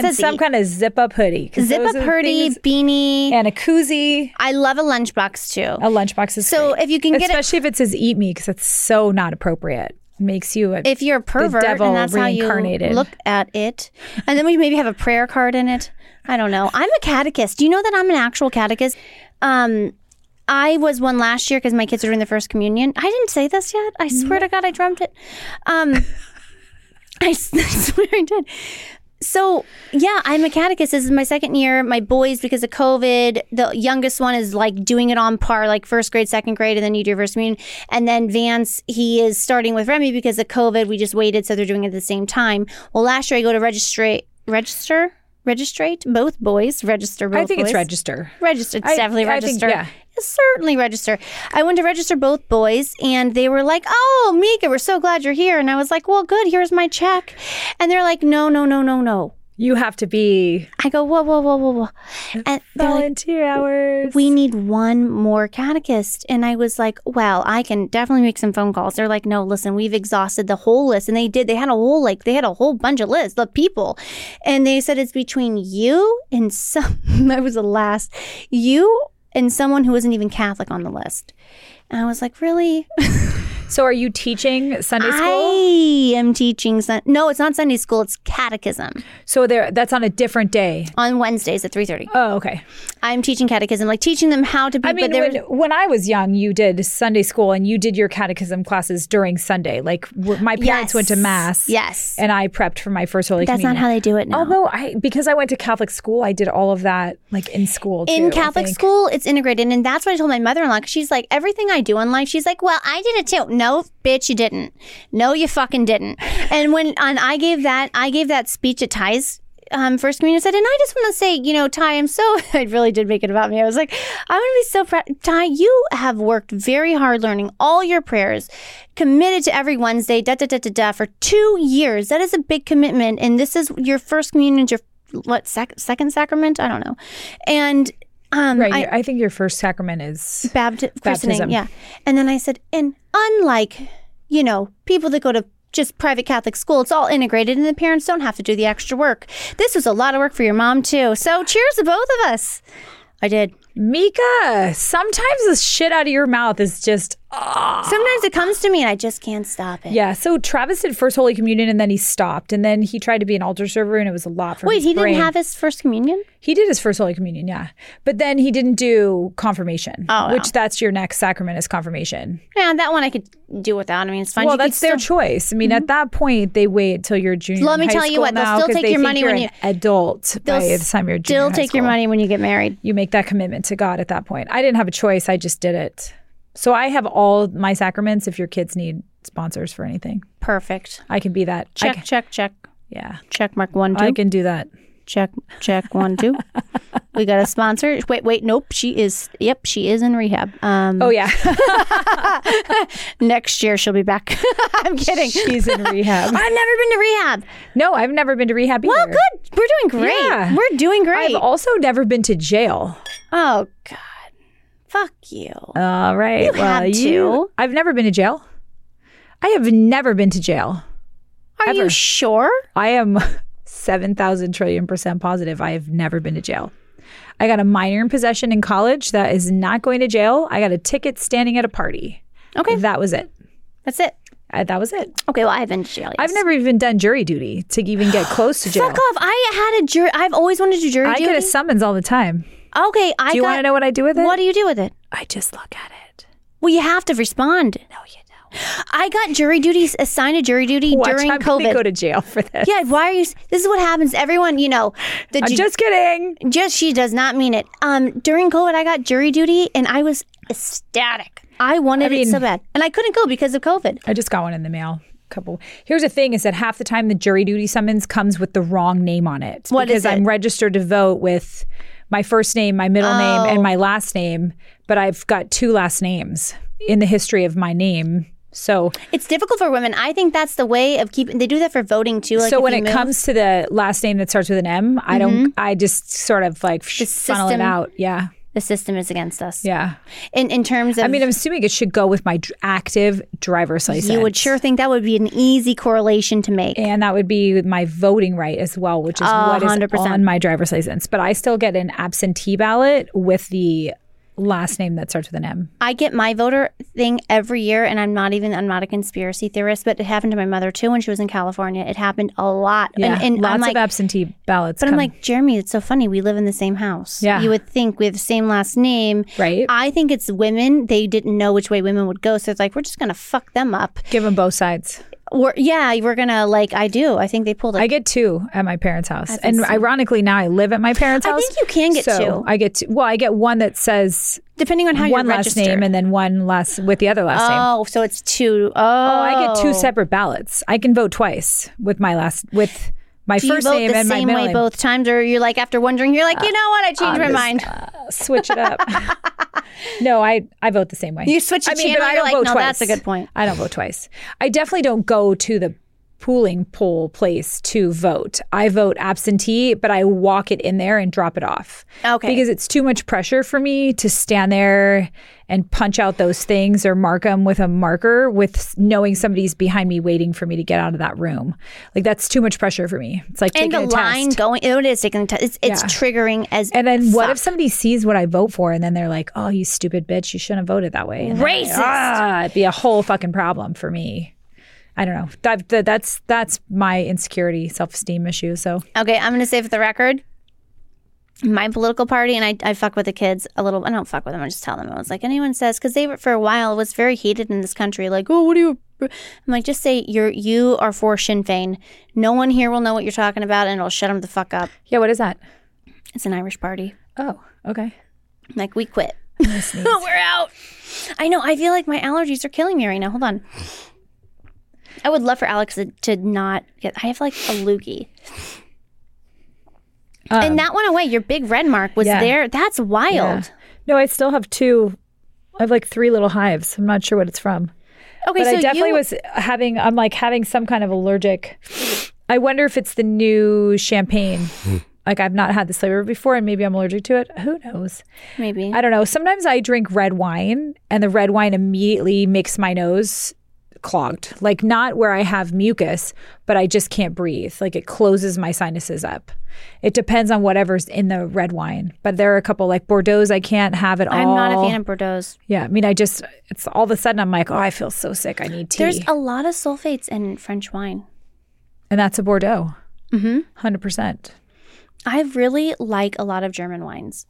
This is some kind of zip up hoodie. Zip up hoodie, beanie. and a koozie. I love a lunchbox too. A lunchbox is So great. if you can get it, especially if it says "Eat me" because it's so not appropriate. It makes you a if you're a pervert devil and that's how you reincarnated. look at it, and then we maybe have a prayer card in it. I don't know. I'm a catechist. Do you know that I'm an actual catechist? Um, I was one last year because my kids are doing the first communion. I didn't say this yet. I swear to God, I dreamt it. Um, *laughs* I, *laughs* I swear I did. So yeah, I'm a catechist. This is my second year. My boys, because of COVID, the youngest one is like doing it on par, like first grade, second grade, and then you do first communion. And then Vance, he is starting with Remy because of COVID. We just waited, so they're doing it at the same time. Well, last year I go to register, register, registrate both boys. Register both. I think it's boys. register. Register. It's I- definitely I think- register. yeah. Certainly register. I went to register both boys, and they were like, "Oh, Mika, we're so glad you're here." And I was like, "Well, good. Here's my check." And they're like, "No, no, no, no, no." You have to be I go, "Whoa, whoa, whoa, whoa, whoa," and they're like, volunteer hours. we need one more catechist. And I was like, well, I can definitely make some phone calls. They're like, no, listen, we've exhausted the whole list. And they did. They had a whole, like, they had a whole bunch of lists of people. And they said it's between you and some, *laughs* I was the last, you and someone who wasn't even Catholic on the list. And I was like, really? *laughs* so are you teaching Sunday school? I am teaching. Sun- no, it's not Sunday school. It's catechism so there that's on a different day. on Wednesdays at 3.30. Oh, okay. I'm teaching catechism, like teaching them how to be. I mean, but there when, when I was young, you did Sunday school and you did your catechism classes during Sunday. Like my parents went to mass. Yes. And I prepped for my first Holy That's not how they do it now. Although I, because I went to Catholic school, I did all of that like in school. in too, I Catholic school, it's integrated, and that's what I told my mother-in-law. 'cause she's like, everything I do in life, she's like, well, I did it too. No, bitch, you didn't. No, you fucking didn't. And when and I gave that, I gave that speech at Ty's. Um, first communion said, and I just want to say, you know, Ty, I'm so, *laughs* I really did make it about me. I was like, I'm going to be so proud. Ty, you have worked very hard learning all your prayers, committed to every Wednesday, da da da da da, for two years. That is a big commitment. And this is your first communion, your, what, sec- second sacrament? I don't know. And, um, Right. I, I, think your first sacrament is. Bapti- christening, Baptism. yeah. And then I said, and unlike, you know, people that go to just private Catholic school, it's all integrated and the parents don't have to do the extra work. This was a lot of work for your mom too. So cheers to both of us. I did. Mika, sometimes the shit out of your mouth is just. Sometimes it comes to me and I just can't stop it. Yeah. So Travis did first Holy Communion and then he stopped. And then he tried to be an altar server and it was a lot for Wait, his he brain. didn't have his first communion? He did his first Holy Communion, yeah. But then he didn't do confirmation, Oh, which that's your next sacrament is confirmation. Yeah, that one I could do without. I mean, it's fine. Well, You that's their still- Mm-hmm. choice. I mean, at that point, they wait till you're junior. Let me tell you what, they'll still take your money you're when an adult by the time you're junior. Still in high take your money when you get married. You make that commitment to God at that point. I didn't have a choice. I just did it. So I have all my sacraments. If your kids need sponsors for anything, Perfect. I can be that. Check, can- check, check. yeah, Check mark one, two. I can do that. Check, check, one, two. *laughs* we got a sponsor. Wait, wait, nope. She is, yep, she is in rehab. Um, Oh yeah, *laughs* next year she'll be back. *laughs* I'm kidding. she's in rehab. I've never been to rehab. No, I've never been to rehab either. Well, good. We're doing great. Yeah. We're doing great. I've also never been to jail. oh God, fuck you. All right. You well, have you. to. I've never been to jail. I have never been to jail. Are ever. you sure? I am *laughs* 7,000 trillion percent positive I have never been to jail. I got a minor in possession in college that is not going to jail. I got a ticket standing at a party. Okay, That was it. that's it. Uh, that was it. Okay, well, I've been to jail. yes. I've never even done jury duty to even get close to *gasps* jail. Fuck off. I had a jury. I've always wanted to do jury I duty. I get a summons all the time. Okay, I Do you got. want to know what I do with it? what do you do with it? I just look at it. Well, you have to respond. No, you don't. I got jury duty assigned to jury duty Watch, during I'm COVID. go to jail for this. yeah, why are you? This is what happens. Everyone, you know, the I'm ju- just kidding. just she does not mean it. Um, during COVID, I got jury duty, and I was ecstatic. I wanted I it so bad, and I couldn't go because of COVID. I just got one in the mail. A couple. Here's the thing: is that half the time the jury duty summons comes with the wrong name on it What because is it? I'm registered to vote with my first name, my middle name, Oh. and my last name, but I've got two last names in the history of my name. So, It's difficult for women. I think that's the way of keeping. They do that for voting too. Like so when it move. Mm-hmm. comes to the last name that starts with an M, I don't. I just sort of like funnel it out. Yeah, the system is against us. yeah. In in terms of, I mean, I'm assuming it should go with my active driver's license. you would sure think that would be an easy correlation to make. And that would be my voting right as well, which is A what is hundred percent. on my driver's license. But I still get an absentee ballot with the last name that starts with an M. I get my voter thing every year, and I'm not even I'm not a conspiracy theorist, but it happened to my mother too when she was in California. It happened a lot, Yeah, and, and lots I'm like, of absentee ballots. but I'm like Jeremy, it's so funny. We live in the same house. Yeah. you would think we have the same last name. right? I think it's women. They didn't know which way women would go, so it's like we're just gonna fuck them up. Give them both sides. We're, yeah, we're gonna like. I do. I think they pulled. A, I get two at my parents' house, and insane. ironically, now I live at my parents' house. I think you can get so two. I get two. Well, I get one that says depending on how one last registered. name, and then one last with the other last name. oh, so it's two. Oh, Oh, I get two oh. separate ballots. I can vote twice with my last with My Do you first vote name the and my same middle way both times, or you're like after wondering, you're like, you know what? I changed my mind. uh, switch it up. *laughs* no, I I vote the same way. You switch the I mean, channel, but I don't like, vote no, that's a good point. I don't vote twice. I definitely don't go to the pooling poll place to vote. I vote absentee, but I walk it in there and drop it off. Okay. Because it's too much pressure for me to stand there and punch out those things or mark them with a marker with knowing somebody's behind me waiting for me to get out of that room. Like that's too much pressure for me. It's like and taking the a line test. going, it is taking the test. It's, it's Yeah. triggering as And then what if somebody sees what I vote for and then they're like, "Oh, you stupid bitch, you shouldn't have voted that way." And Racist. Ah, it'd be a whole fucking problem for me. I don't know. That, that- that's that's my insecurity, self esteem issue. So Okay, I'm going to say for the record, my political party, and I, I fuck with the kids a little. I don't fuck with them. I just tell them. I was like, anyone says, because they were for a while, it was very heated in this country. Like, oh, what do you? I'm like, just say you're you are for Sinn Féin. No one here will know what you're talking about, and it'll shut them the fuck up. yeah, what is that? It's an Irish party. Oh, okay. Like, we quit. *laughs* we're out. I know. I feel like my allergies are killing me right now. Hold on. I would love for Alex to, to not get. I have like a loogie. and that went away. Your big red mark was Um, yeah. there. That's wild. Yeah. No, I still have two. I have like three little hives. I'm not sure what it's from. Okay, But so I definitely you, was having. I'm like having some kind of allergic. I wonder if it's the new champagne. *laughs* like I've not had this flavor before, and maybe I'm allergic to it. Who knows? maybe. I don't know. Sometimes I drink red wine, and the red wine immediately makes my nose clogged. Like not where I have mucus, but I just can't breathe. Like it closes my sinuses up. It depends on whatever's in the red wine. But there are a couple like Bordeaux's I can't have at all. I'm not a fan of Bordeaux's. Yeah, I mean, I just it's all of a sudden I'm like, oh, I feel so sick. I need tea, There's a lot of sulfates in French wine. and that's a Bordeaux. Mm-hmm. Hundred percent. I really like a lot of German wines.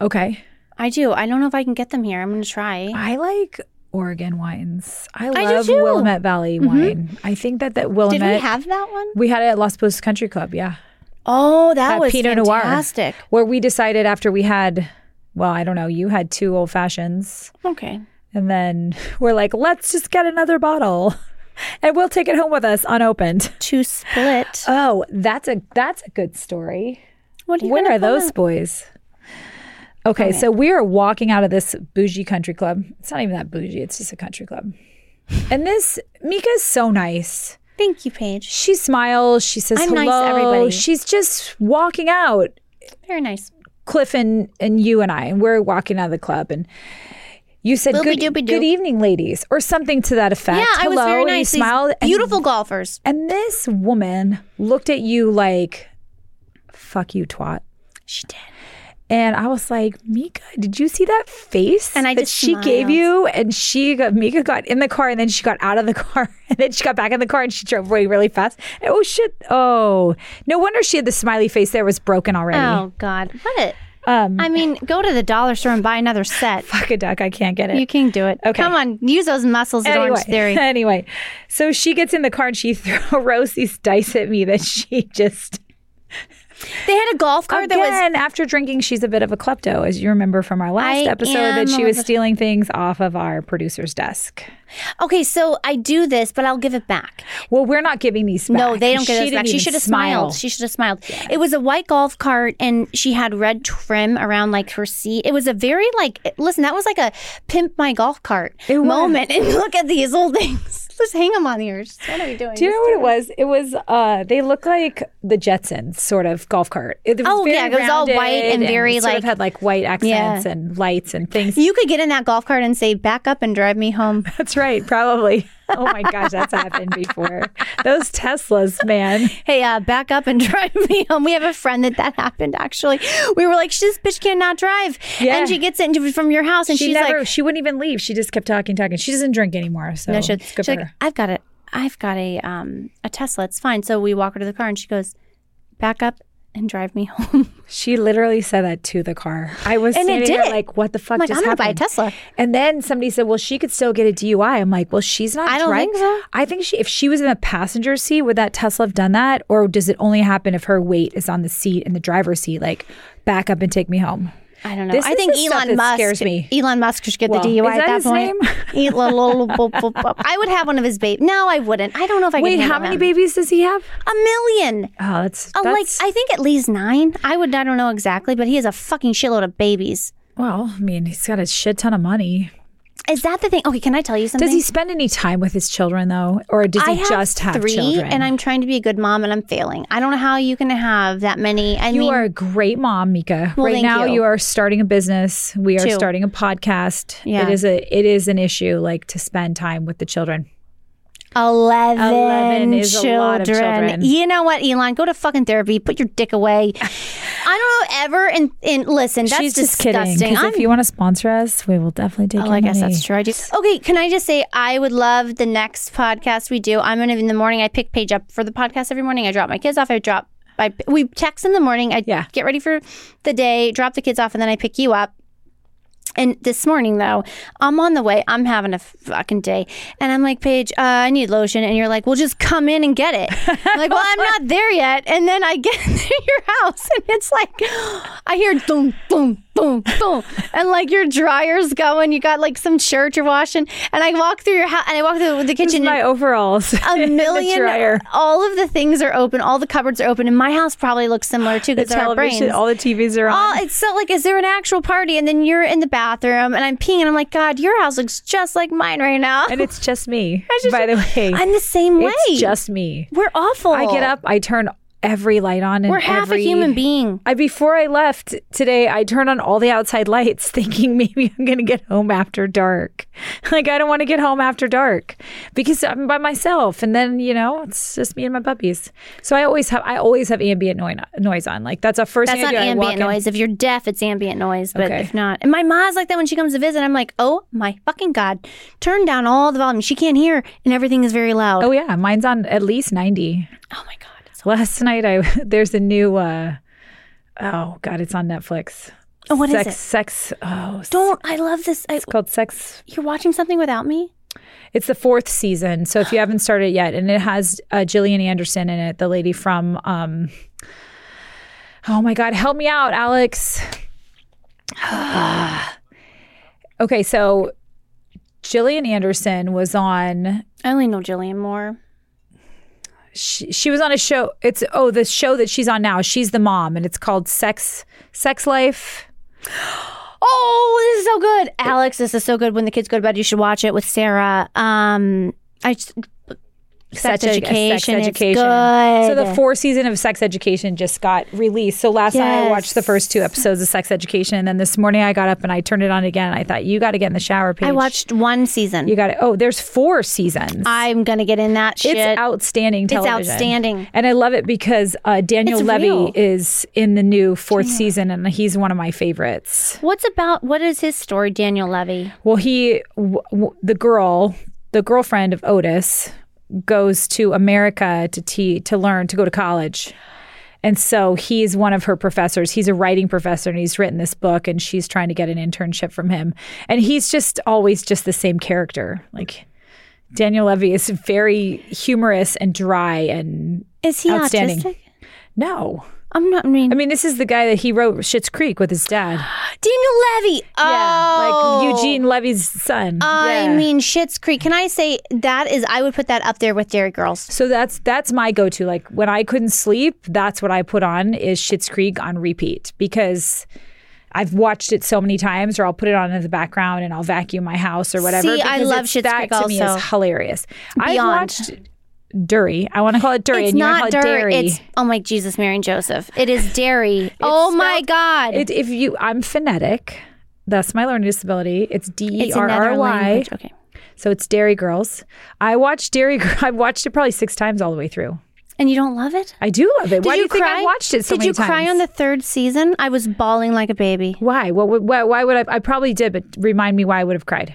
Okay, I do. I don't know if I can get them here. I'm going to try. I like Oregon wines. I love. Mm-hmm. Willamette Valley wine. I think that that Willamette. Did we have that one? We had it at Las Posas Country Club, yeah. Oh, that At was Pinot Noir. fantastic. Where we decided after we had, well, I don't know, you had two old fashions. Okay. And then *laughs* we're like, let's just get another bottle *laughs* and we'll take it home with us unopened. *laughs* To split. Oh, that's a that's a good story. What Where are those boys? Okay, so we are walking out of this bougie country club. It's not even that bougie, it's just a country club. And this Mika's so nice. Thank you, Paige. She smiles, she says I'm hello. nice to everybody. She's just walking out. Very nice. Cliff and, and you and I, and we're walking out of the club, and you said, good, good evening, ladies, or something to that effect. Yeah, I was Hello, very and nice. You These smiled. and- beautiful golfers. And, this woman looked at you like, fuck you, twat. She did. And I was like, Mika, did you see that face And I that she gave you? And she got Mika got in the car and then she got out of the *laughs* car and then she got back in the car and she drove away really fast. And, oh shit! Oh, no wonder she had the smiley face there was broken already. Oh God, what? Um, I mean, go to the dollar store and buy another set. *laughs* fuck a duck, I can't get it. You can do it. Okay. Come on, use those muscles at Orange Theory. *laughs* anyway, so she gets in the car and she throws these dice at me that she just They had a golf cart that was again after drinking. She's a bit of a klepto, as you remember from our last I episode, that she was stealing things off of our producer's desk. okay. So I do this, but I'll give it back. Well, we're not giving these back. No, they don't get us back. She should have smiled. She should have smiled. It was a white golf cart, and she had red trim around like her seat. It was a very like. Listen, that was like a pimp my golf cart It was. moment. *laughs* And look at these old things. Let's hang them on here. Just- What are we doing? Do you know what it was? It was uh they look like the Jetsons sort of golf cart. It was Oh, yeah, it was all white and very, like sort like- of had like white accents Yeah. and lights and things. You could get in that golf cart and say, "Back up and drive me home." *laughs* That's right, probably. *laughs* Oh my gosh, that's happened before. Those Teslas, man. hey, uh, back up and *laughs* drive me home. We have a friend that that happened. Actually, we were like, "This bitch cannot drive," Yeah. and she gets it from your house, and She she's never like, she wouldn't even leave. She just kept talking, talking. She doesn't drink anymore. So "No, she, it's good she's for like, her. I've got it. I've got a um a Tesla. It's fine." So we walk her to the car, and she goes, "Back up and drive me *laughs* home." She literally said that to the car. I was And it there did. like, what the fuck I'm like, just "I'm gonna buy a? Tesla." And then somebody said, "Well, she could still get a DUI." I'm like, "Well, she's not." I don't driving. think so. I think she, if she was in the passenger seat, would that Tesla have done that, or does it only happen if her weight is on the seat in the driver's seat? Like, back up and take me home. I don't know. This I think Elon Musk scares me. Elon Musk should get Well, the DUI at that that his point. *laughs* I would have one of his babies. No, I wouldn't. I don't know if I Wait, how many him. babies does he have? A million. Oh, that's, Oh, like I think at least nine. I would. I don't know exactly, but he has a fucking shitload of babies. well. I mean, he's got a shit ton of money. Is that the thing? Okay, can I tell you something? Does he spend any time with his children though, or does he I have just have three, children? and I'm trying to be a good mom, and I'm failing. I don't know how you can have that many. I You mean, are a great mom, Mika. Well, right now, you. you. are starting a business. We are Two. starting a podcast. Yeah. It is a it is an issue, like to spend time with the children. 11, 11 is a children. lot of children. You know what, Elon? Go to fucking therapy. Put your dick away. *laughs* I don't know ever. And, and listen, that's She's just disgusting. kidding. 'cause I'm if you want to sponsor us, we will definitely take Oh, your I guess money. that's true. I do. Okay, can I just say I would love the next podcast we do. I'm gonna in the morning. I pick Paige up for the podcast every morning. I drop my kids off. I drop. I we text in the morning. I Yeah. get ready for the day. Drop the kids off, and then I pick you up. And this morning, though, I'm on the way. I'm having a fucking day. And I'm like, Paige, uh, I need lotion. And you're like, well, just come in and get it. I'm like, well, I'm not *laughs* there yet. And then I get *laughs* to your house and it's like, *gasps* I hear boom, boom, boom, boom. And like your dryer's going. You got like some shirt you're washing. And I walk through your house and I walk through the kitchen. my overalls. a *laughs* million, dryer. all of the things are open. All the cupboards are open. And my house probably looks similar too because our brains. all the TVs are on. Oh, it's so like, is there an actual party? And then you're in the bathroom and I'm peeing and I'm like, God, your house looks just like mine right now. and it's just me. *laughs* just- by the *laughs* way, I'm the same way. it's just me. We're awful. I get up, I turn every light on, and We're half every, a human being. I before I left today, I turned on all the outside lights, *laughs* thinking maybe I'm going to get home after dark. *laughs* Like I don't want to get home after dark because I'm by myself, and then you know it's just me and my puppies. So I always have I always have ambient noise noise on. Like that's a first That's thing not I do. I walk ambient in- noise. If you're deaf, it's ambient noise. But Okay. if not, and my mom's like that when she comes to visit. I'm like, oh my fucking god, turn down all the volume. She can't hear, and everything is very loud. Oh yeah, mine's on at least ninety. Oh my god. Last night I *laughs* there's a new. uh Oh God, it's on Netflix. Oh, what is sex, it? Sex. Oh, Don't. I love this. I, it's called Sex you're watching something without me. It's the fourth season, so if you haven't started yet, and it has uh, Gillian Anderson in it, the lady from. Um, oh my God, help me out, Alex. *sighs* okay, so Gillian Anderson was on. I only know Julianne Moore. She, she was on a show. It's oh the show that she's on now. She's the mom, and it's called Sex Sex Life. *gasps* Oh, this is so good, Alex. This is so good. When the kids go to bed, you should watch it with Sarah. Um, I sex a education. Sex education. It's. So the fourth season of Sex Education just got released. So last night I watched the first two episodes of Sex Education, and then this morning I got up and I turned it on again. I thought you got to get in the shower. Paige. I watched one season. You got to. Oh, there's four seasons. I'm gonna get in that shit. it's outstanding television. outstanding. and I love it because uh, Daniel It's Levy real. is in the new fourth season, and he's one of my favorites. What's about? What is his story, Daniel Levy? Well, he, w- w- the girl, the girlfriend of Otis, goes to America to te- to learn to go to college. And so he's one of her professors. He's a writing professor and he's written this book and she's trying to get an internship from him. And he's just always just the same character. Like Daniel Levy is very humorous and dry and Is he Outstanding. autistic? no. I'm not. I mean, I mean, this is the guy that he wrote Schitt's Creek with his dad. *gasps* Daniel Levy. Oh, like Eugene Levy's son. I Yeah. mean, Schitt's Creek. Can I say that is? I would put that up there with Derry Girls. So that's that's my go-to. Like when I couldn't sleep, that's what I put on is Schitt's Creek on repeat because I've watched it so many times, or I'll put it on in the background and I'll vacuum my house or whatever. See, I love Schitt's that Creek to me also. is hilarious. I've watched Dury. I want to call it Dury, It's not to call it dirt. Dairy. It's oh my Jesus, Mary and Joseph. It is dairy. *laughs* oh my God. It, if you, I'm phonetic. That's my learning disability. It's D E R R Y. Okay. So it's Derry Girls. I watched Derry. *laughs* I've watched it probably six times all the way through. And you don't love it? I do love it. Why do you think cry? I watched it so Did many you cry on the third season? I was bawling like a baby. Why? What? Why, why would I? I probably did, but remind me why I would have cried.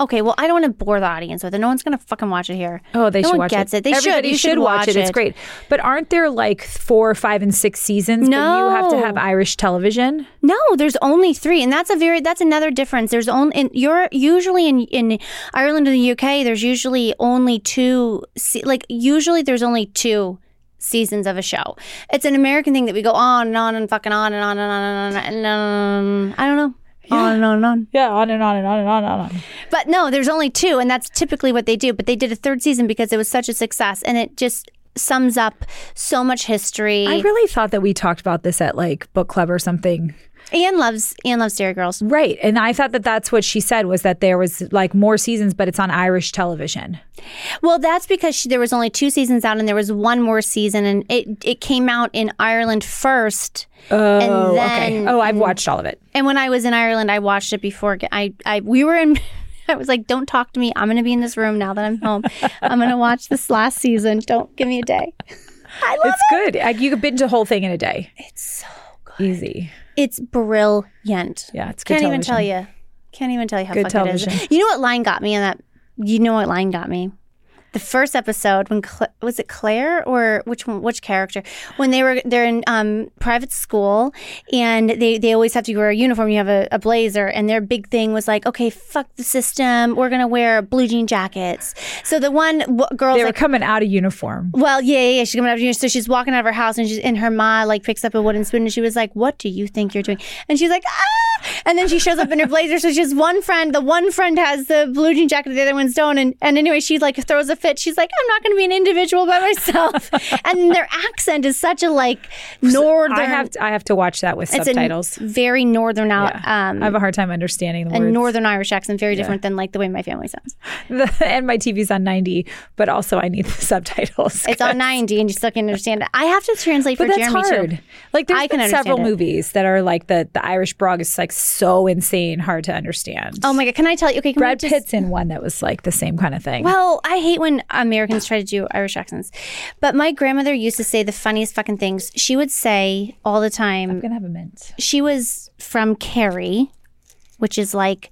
Okay, well, I don't want to bore the audience with it. No one's gonna fucking watch it here. Oh, they no should one watch gets it. it. They Everybody should. You should watch, it. It's great. But aren't there like four, five, and six seasons? But you have to have Irish television. No, there's only three, and that's a very that's another difference. There's only in you're usually in in Ireland and the UK. There's usually only two. se- Like usually there's only two seasons of a show. It's an American thing that we go on and on and fucking on and on and on and on and on. I don't know. On and on and on. Yeah, on and on and on and on and on. But no, there's only two, and that's typically what they do. But they did a third season because it was such a success, and it just sums up so much history. I really thought that we talked about this at like book club or something. Anne loves Anne loves Derry Girls. Right. And I thought that that's what she said was that there was like more seasons, but it's on Irish television. Well, that's because she, there was only two seasons out, and there was one more season, and it it came out in Ireland first. Oh, and okay. Oh, I've watched all of it. And when I was in Ireland, I watched it before. I, I we were in. *laughs* I was like, "Don't talk to me. I'm going to be in this room now that I'm home. I'm going to watch this last season. Don't give me a day." *laughs* I love It's good. Like, you could binge the whole thing in a day. It's good. Easy. It's brilliant. Yeah, it's good Can't even tell you. Can't even tell you how Good fucking it is. television. You know what line got me in that? You know what line got me? The first episode when was it Claire or which one? Which character? When they were they're in um, private school and they they always have to wear a uniform. You have a, a blazer, and their big thing was like, okay, fuck the system. We're gonna wear blue jean jackets. So the one w- girl's They were like, coming out of uniform. well, yeah, yeah, yeah. She's coming out of uniform. So she's walking out of her house and she's in her ma like picks up a wooden spoon and she was like, What do you think you're doing? And she's like, Ah and then she shows up in her blazer. So she's one friend, the one friend has the blue jean jacket, the other ones don't. And and anyway, she like throws a fit. She's like, I'm not gonna be an individual by myself. *laughs* and their accent is such a like northern I have to, I have to watch that with it's subtitles. a very northern out Yeah. um I have a hard time understanding the a words. northern Irish accent, very different than like the way my family sounds. *laughs* and my TV's on 90, but also I need the *laughs* subtitles. It's on 90 and you still can't understand it. I have to translate But for that's Jeremy hard. too. Like there's I can been several it. movies that are like the the Irish brogue is like so insane hard to understand. Oh my god, can I tell you? Okay, can we Brad just- Pitt's in one that was like the same kind of thing. Well, I hate when Americans try to do Irish accents. But my grandmother used to say the funniest fucking things. She would say all the time, I'm gonna have a mint. she was from Kerry, which is like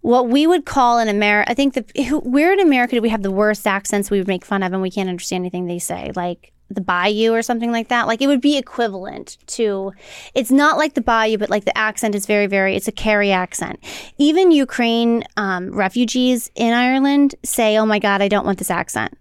what we would call in America. I think the we're in America. do We have the worst accents we would make fun of, and we can't understand anything they say. Like the Bayou or something like that. Like it would be equivalent to. It's not like the Bayou, but like the accent is very, very. It's a Kerry accent. Even Ukraine um, refugees in Ireland say, "Oh my God, I don't want this accent."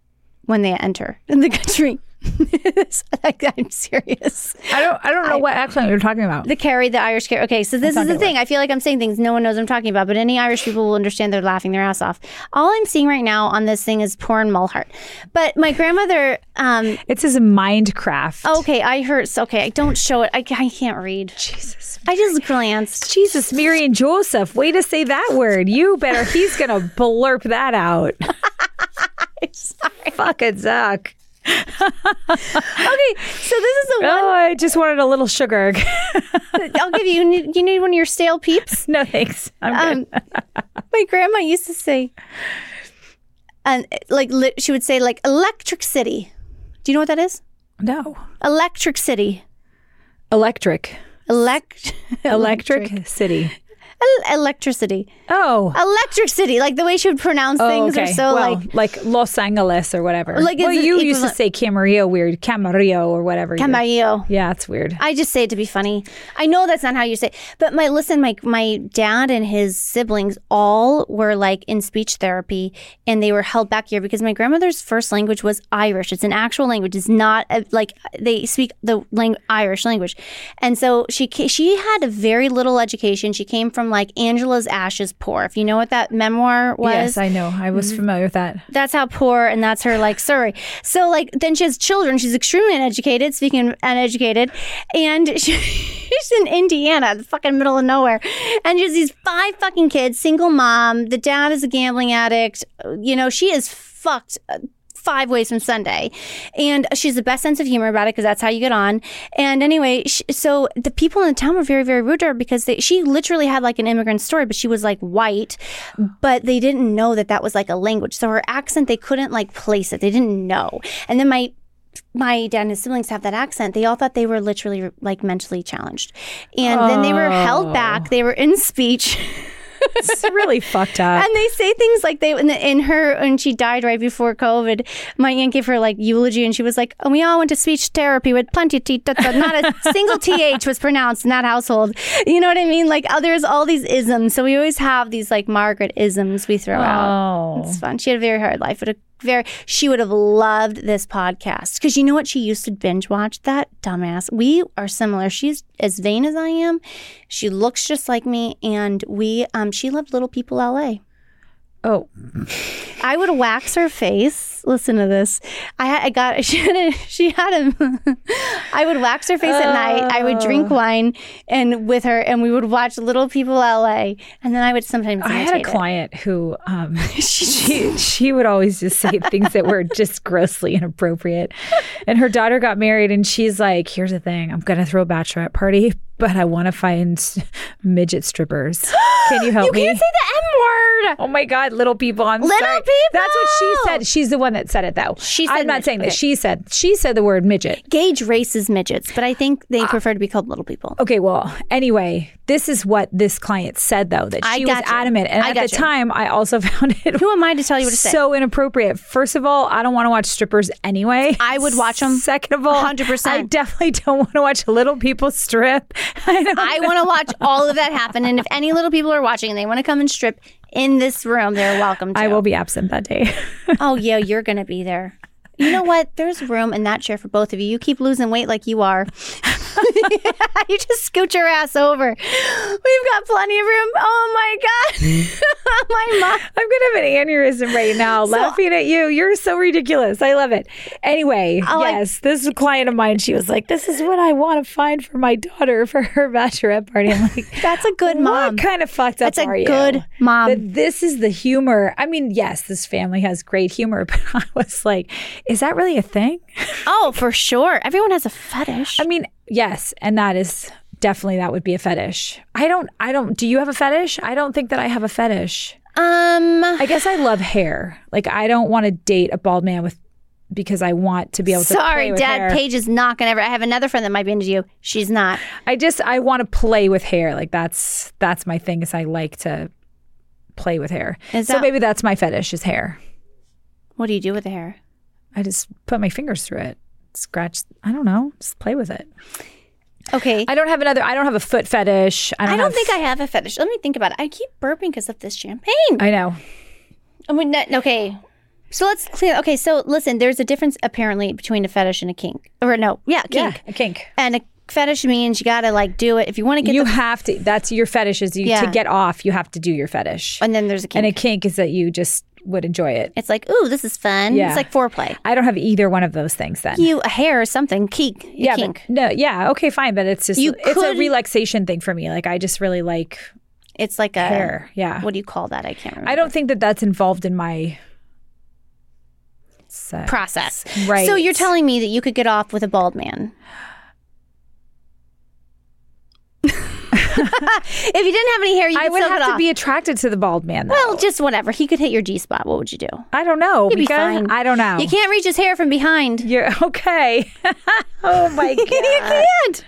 When they enter in *laughs* the country, *laughs* like, I'm serious. I don't I don't know what accent you're talking about. The Kerry, the Irish Kerry. Okay, so this is the thing. I feel like I'm saying things no one knows I'm talking about, but any Irish people will understand they're laughing their ass off. All I'm seeing right now on this thing is porn Mulhart. But my grandmother, um, It's his Minecraft. okay, I heard, okay, I don't show it. I, I can't read. Jesus. I just glanced. Jesus, Mary and Joseph, way to say that word. You better he's gonna blurp that out. *laughs* Sorry. Fucking Zuck. Okay, so this is the one Oh, I just wanted a little sugar. *laughs* I'll give you. You need, you need one of your stale peeps? no thanks. I'm good. Um, my grandma used to say, and like li- she would say like Electric City. Do you know what that is? no. Electric City. Electric. Elect *laughs* Electric City. El- electricity. Oh. Electric City. Like the way she would pronounce Oh, things are so well, like like Los Angeles or whatever. Like, well, you used to say Camarillo weird, Camarillo or whatever. Camarillo. Yeah, it's weird. I just say it to be funny. I know that's not how you say it. But my listen, my my dad and his siblings all were like in speech therapy and they were held back here because my grandmother's first language was Irish. It's an actual language. It's not a, like they speak the Irish language. And so she she had a very little education. She came from like Angela's ashes poor. If you know what that memoir was. yes, I know. I was mm-hmm. familiar with that. that's how poor and that's her like sorry so like then she has children she's extremely uneducated speaking of uneducated and she, *laughs* she's in indiana the fucking middle of nowhere and she has these five fucking kids single mom the dad is a gambling addict you know she is fucked five ways from Sunday. And she's the best sense of humor about it because that's how you get on. And anyway, sh so the people in the town were very, very rude to her because they, she literally had like an immigrant story, but she was like white, but they didn't know that that was like a language. So her accent, they couldn't like place it. They didn't know. And then my my dad and his siblings have that accent. They all thought they were literally like mentally challenged. And then they were held back. Oh. They were in speech. *laughs* *laughs* It's really fucked up. And they say things like they in, the, in her when she died right before COVID. My aunt gave her like eulogy, and she was like, "And we all went to speech therapy with plenty of teeth. Not a *laughs* single th was pronounced in that household. You know what I mean? Like, oh, there's all these isms. So we always have these like Margaret isms we throw out. Oh. It's fun. She had a very hard life, but a very. She would have loved this podcast because you know what? She used to binge watch that dumbass. We are similar. She's as vain as I am. She looks just like me, and we. Um, she loved Little People L.A. Oh, I would wax her face. Listen to this. I had, I got *laughs* she had a, she had a *laughs* I would wax her face at night. I would drink Oh. wine and with her and we would watch Little People LA and then I would sometimes I had a it. client who um, *laughs* she she would always just say things that were just grossly inappropriate. And her daughter got married, and she's like, "Here's the thing: I'm gonna throw a bachelorette party, but I want to find *laughs* midget strippers. Can you *gasps* help You me?" You can't say the M word. Oh my God, little people! I'm Little sorry. people! That's what she said. She's the one that said it, though. She said I'm not midget. saying that. She said. She said the word midget. Gauge races midgets, but I think they ah. prefer to be called little people. Okay, well, anyway, this is what this client said, though, that she was you. adamant. And I at the you. time, I also *laughs* found it Who am I to tell you what to say? so inappropriate. First of all, I don't want to watch strippers anyway. I would watch them. Second of all, 100%. I definitely don't want to watch little people strip. *laughs* I I want to watch all of that happen and if any little people are watching and they want to come and strip in this room, they're welcome to. I will be absent that day. *laughs* Oh yeah, you're gonna be there. You know what? There's room in that chair for both of you. You keep losing weight like you are. *laughs* you just scoot your ass over. We've got plenty of room. Oh my god, *laughs* my mom. I'm gonna have an aneurysm right now, laughing at you. You're so ridiculous. I love it. Anyway, yes, this is a client of mine. She was like, "This is what I want to find for my daughter for her bachelorette party." I'm like, *laughs* That's a good mom. What kind of fucked up That's a are you? good mom. That this is the humor. I mean, yes, this family has great humor, but I was like, is that really a thing? Oh, for sure. Everyone has a fetish. I mean, yes, and that is definitely that would be a fetish. I don't I don't do you have a fetish? I don't think that I have a fetish. Um, I guess I love hair. Like I don't want to date a bald man with because I want to be able to sorry, play with Dad. hair. Paige is not gonna ever. I have another friend that might be into you. She's not. I just I want to play with hair. Like that's that's my thing is I like to play with hair. Is so that- maybe that's my fetish is hair. What do you do with the hair? I just put my fingers through it. Scratch I don't know. Just play with it. Okay. I don't have another I don't have a foot fetish. I don't, I don't have- think I have a fetish. Let me think about it. I keep burping because of this champagne. I know. I mean, okay. So let's clear. Okay, so listen, there's a difference apparently between a fetish and a kink. Or no, yeah, kink. Yeah, a kink. And a fetish means you gotta like do it if you want to get You the. have to. That's your fetish. Is you Yeah. to get off. You have to do your fetish. And then there's a kink. And a kink is that you just would enjoy it. it's like, ooh, this is fun. Yeah. It's like foreplay. I don't have either one of those things. Then. You a hair or something kink. yeah, kink. no, yeah, okay, fine, but it's just You it's could- a relaxation thing for me. Like I just really like It's like a hair. Yeah, What do you call that? I can't remember. I don't think that that's involved in my sex. process. Right. So you're telling me that you could get off with a bald man. *laughs* if you didn't have any hair, you I would have to off. be attracted to the bald man. Though. well, just whatever. He could hit your G spot. What would you do? I don't know. You'd be fine. I don't know. You can't reach his hair from behind. You're *laughs* okay. *laughs* oh my god. you can't.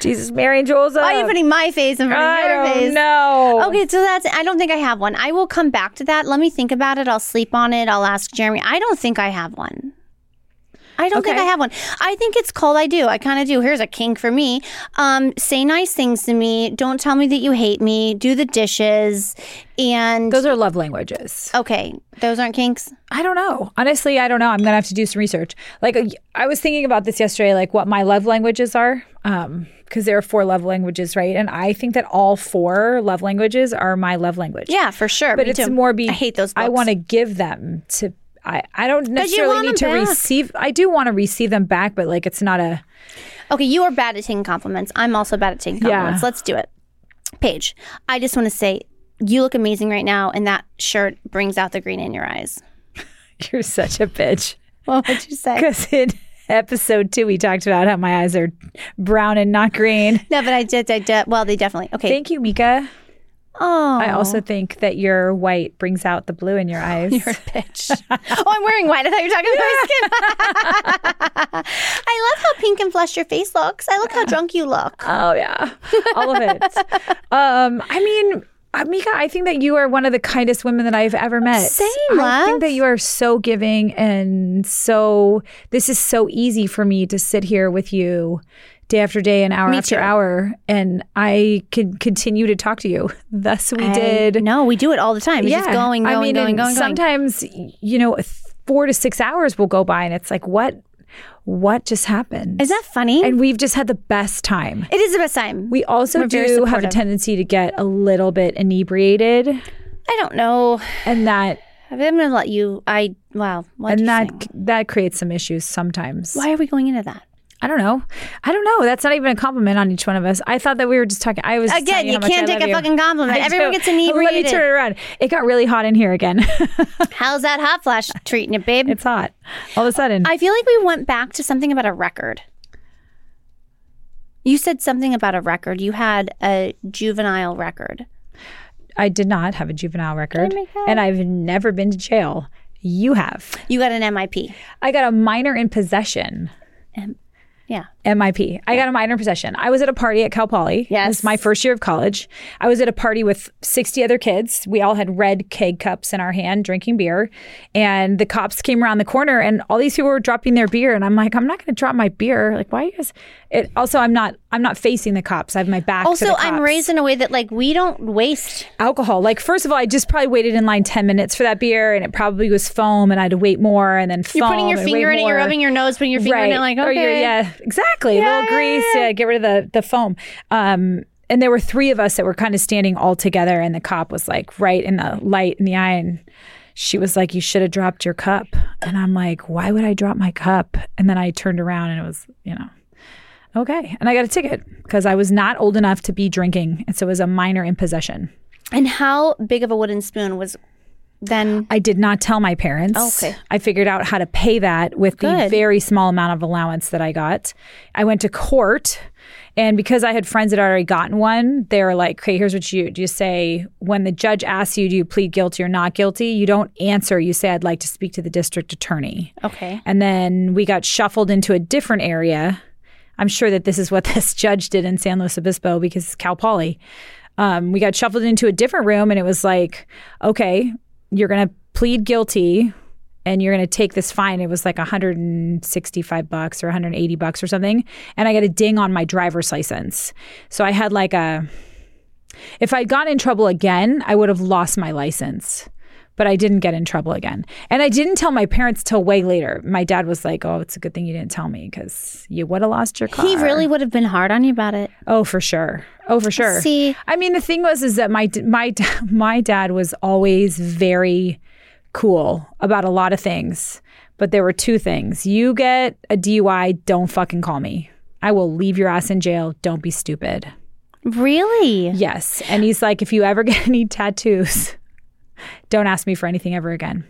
Jesus, Mary and Jules. Why are you putting my face in front of I your don't face? know. Okay, so that's. I don't think I have one. I will come back to that. Let me think about it. I'll sleep on it. I'll ask Jeremy. I don't think I have one. I don't think I have one. I think it's called I do. I kind of do. Here's a kink for me. Um, say nice things to me. Don't tell me that you hate me. Do the dishes. And Those are love languages. okay, those aren't kinks. I don't know. Honestly, I don't know. I'm gonna have to do some research. Like uh, I was thinking about this yesterday, like what my love languages are, um, because there are four love languages, right? And I think that all four love languages are my love language. Yeah, for sure. but me it's too. more be. I hate those. I want to give them to. I, I don't necessarily need to back. receive. I do want to receive them back, but like it's not a. Okay, you are bad at taking compliments. I'm also bad at taking Yeah. compliments. Let's do it. Paige, I just want to say you look amazing right now, and that shirt brings out the green in your eyes. *laughs* You're such a bitch. What would you say? Because in episode two, we talked about how my eyes are brown and not green. No, but I did. I did. Well, they definitely. Okay. Thank you, Mika. Oh, I also think that your white brings out the blue in your eyes. *laughs* You're a bitch. *laughs* oh, I'm wearing white. I thought you were talking about my skin. *laughs* I love how pink and flushed your face looks. I look how drunk you look. Oh yeah, all of it. um, I mean, Mika, I think that you are one of the kindest women that I've ever met. Same, I love. think that you are so giving and so. This is so easy for me to sit here with you. Day after day and hour Me after too. hour, and I can continue to talk to you. *laughs* Thus, we did. No, we do it all the time. It's just going, I going, mean, going, going, going. Sometimes, you know, four to six hours will go by, and it's like, what, what just happened? Is that funny? And we've just had the best time. it is the best time. We also We're do have a tendency to get a little bit inebriated, I don't know. and that I'm gonna let you. I wow. What and that that creates some issues sometimes. Why are we going into that? I don't know. I don't know. That's not even a compliment on each one of us. I thought that we were just talking. I was Again, you can't take a you. fucking compliment. I Everyone do. gets inebriated. *laughs* Let me turn it around. It got really hot in here again. *laughs* How's that hot flash treating you, babe? it's hot. All of a sudden. I feel like we went back to something about a record. You said something about a record. You had a juvenile record. I did not have a juvenile record, and I've never been to jail. You have. You got an MIP. I got a minor in possession. Yeah. MIP. I got a minor in possession. I was at a party at Cal Poly. Yes. Was my first year of college. I was at a party with 60 other kids. We all had red keg cups in our hand drinking beer. And the cops came around the corner and all these people were dropping their beer. And I'm like, I'm not going to drop my beer. Like, why are you guys? It, also, I'm not. I'm not facing the cops. I have my back. to Also, I'm raised in a way that like we don't waste. alcohol. Like, first of all, I just probably waited in line 10 minutes for that beer and it probably was foam and I had to wait more and then foam. You're putting your finger in it. You're rubbing your nose, putting your finger in it. Like okay. yeah, exactly. A little grease, yeah, get rid of the, the foam. Um, and there were three of us that were kind of standing all together, and the cop was like right in the light in the eye, and she was like, "You should have dropped your cup." And I'm like, "Why would I drop my cup?" And then I turned around, and it was, you know, okay. And I got a ticket because I was not old enough to be drinking, and so it was a minor in possession. And how big of a wooden spoon was then? I did not tell my parents. Okay. I figured out how to pay that with the very small amount of allowance that I got. I went to court, and because I had friends that had already gotten one, they were like, "Okay, here's what you do: you say when the judge asks you, do you plead guilty or not guilty? You don't answer. You say, I'd like to speak to the district attorney." Okay. And then we got shuffled into a different area. I'm sure that this is what *laughs* this judge did in San Luis Obispo because it's Cal Poly. Um, we got shuffled into a different room, and it was like, okay, you're going to plead guilty and you're going to take this fine. It was like 165 bucks or 180 bucks or something. And I got a ding on my driver's license. So I had like a, if I'd gotten in trouble again, I would have lost my license. But I didn't get in trouble again. And I didn't tell my parents till way later. My dad was like, oh, it's a good thing you didn't tell me because you would have lost your car. He really would have been hard on you about it. Oh, for sure. Oh, for sure. See- I mean, the thing was, is that my my *laughs* my dad was always very cool about a lot of things, but there were two things: you get a DUI, don't fucking call me. I will leave your ass in jail. Don't be stupid. Really? Yes, and he's like, if you ever *laughs* get any tattoos, don't ask me for anything ever again.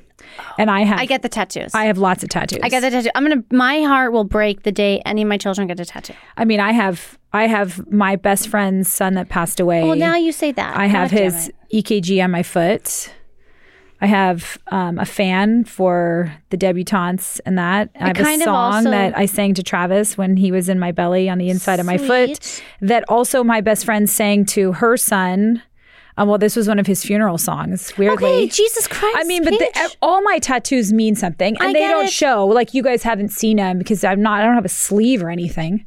And I have, I get the tattoos. I have lots of tattoos. I get the tattoo. I'm gonna. My heart will break the day any of my children get a tattoo. I mean, I have, I have my best friend's son that passed away. Well, now you say that. I have God damn his it. EKG on my foot. I have um, a fan for the debutantes and that. I have kind a of song also- that I sang to Travis when he was in my belly on the inside of my foot. Sweet. That also my best friend sang to her son. Um, well, this was one of his funeral songs. Weirdly, Okay, Jesus Christ. I mean, but the, all my tattoos mean something, and I they don't it. show. Like you guys haven't seen them because I'm not. I don't have a sleeve or anything.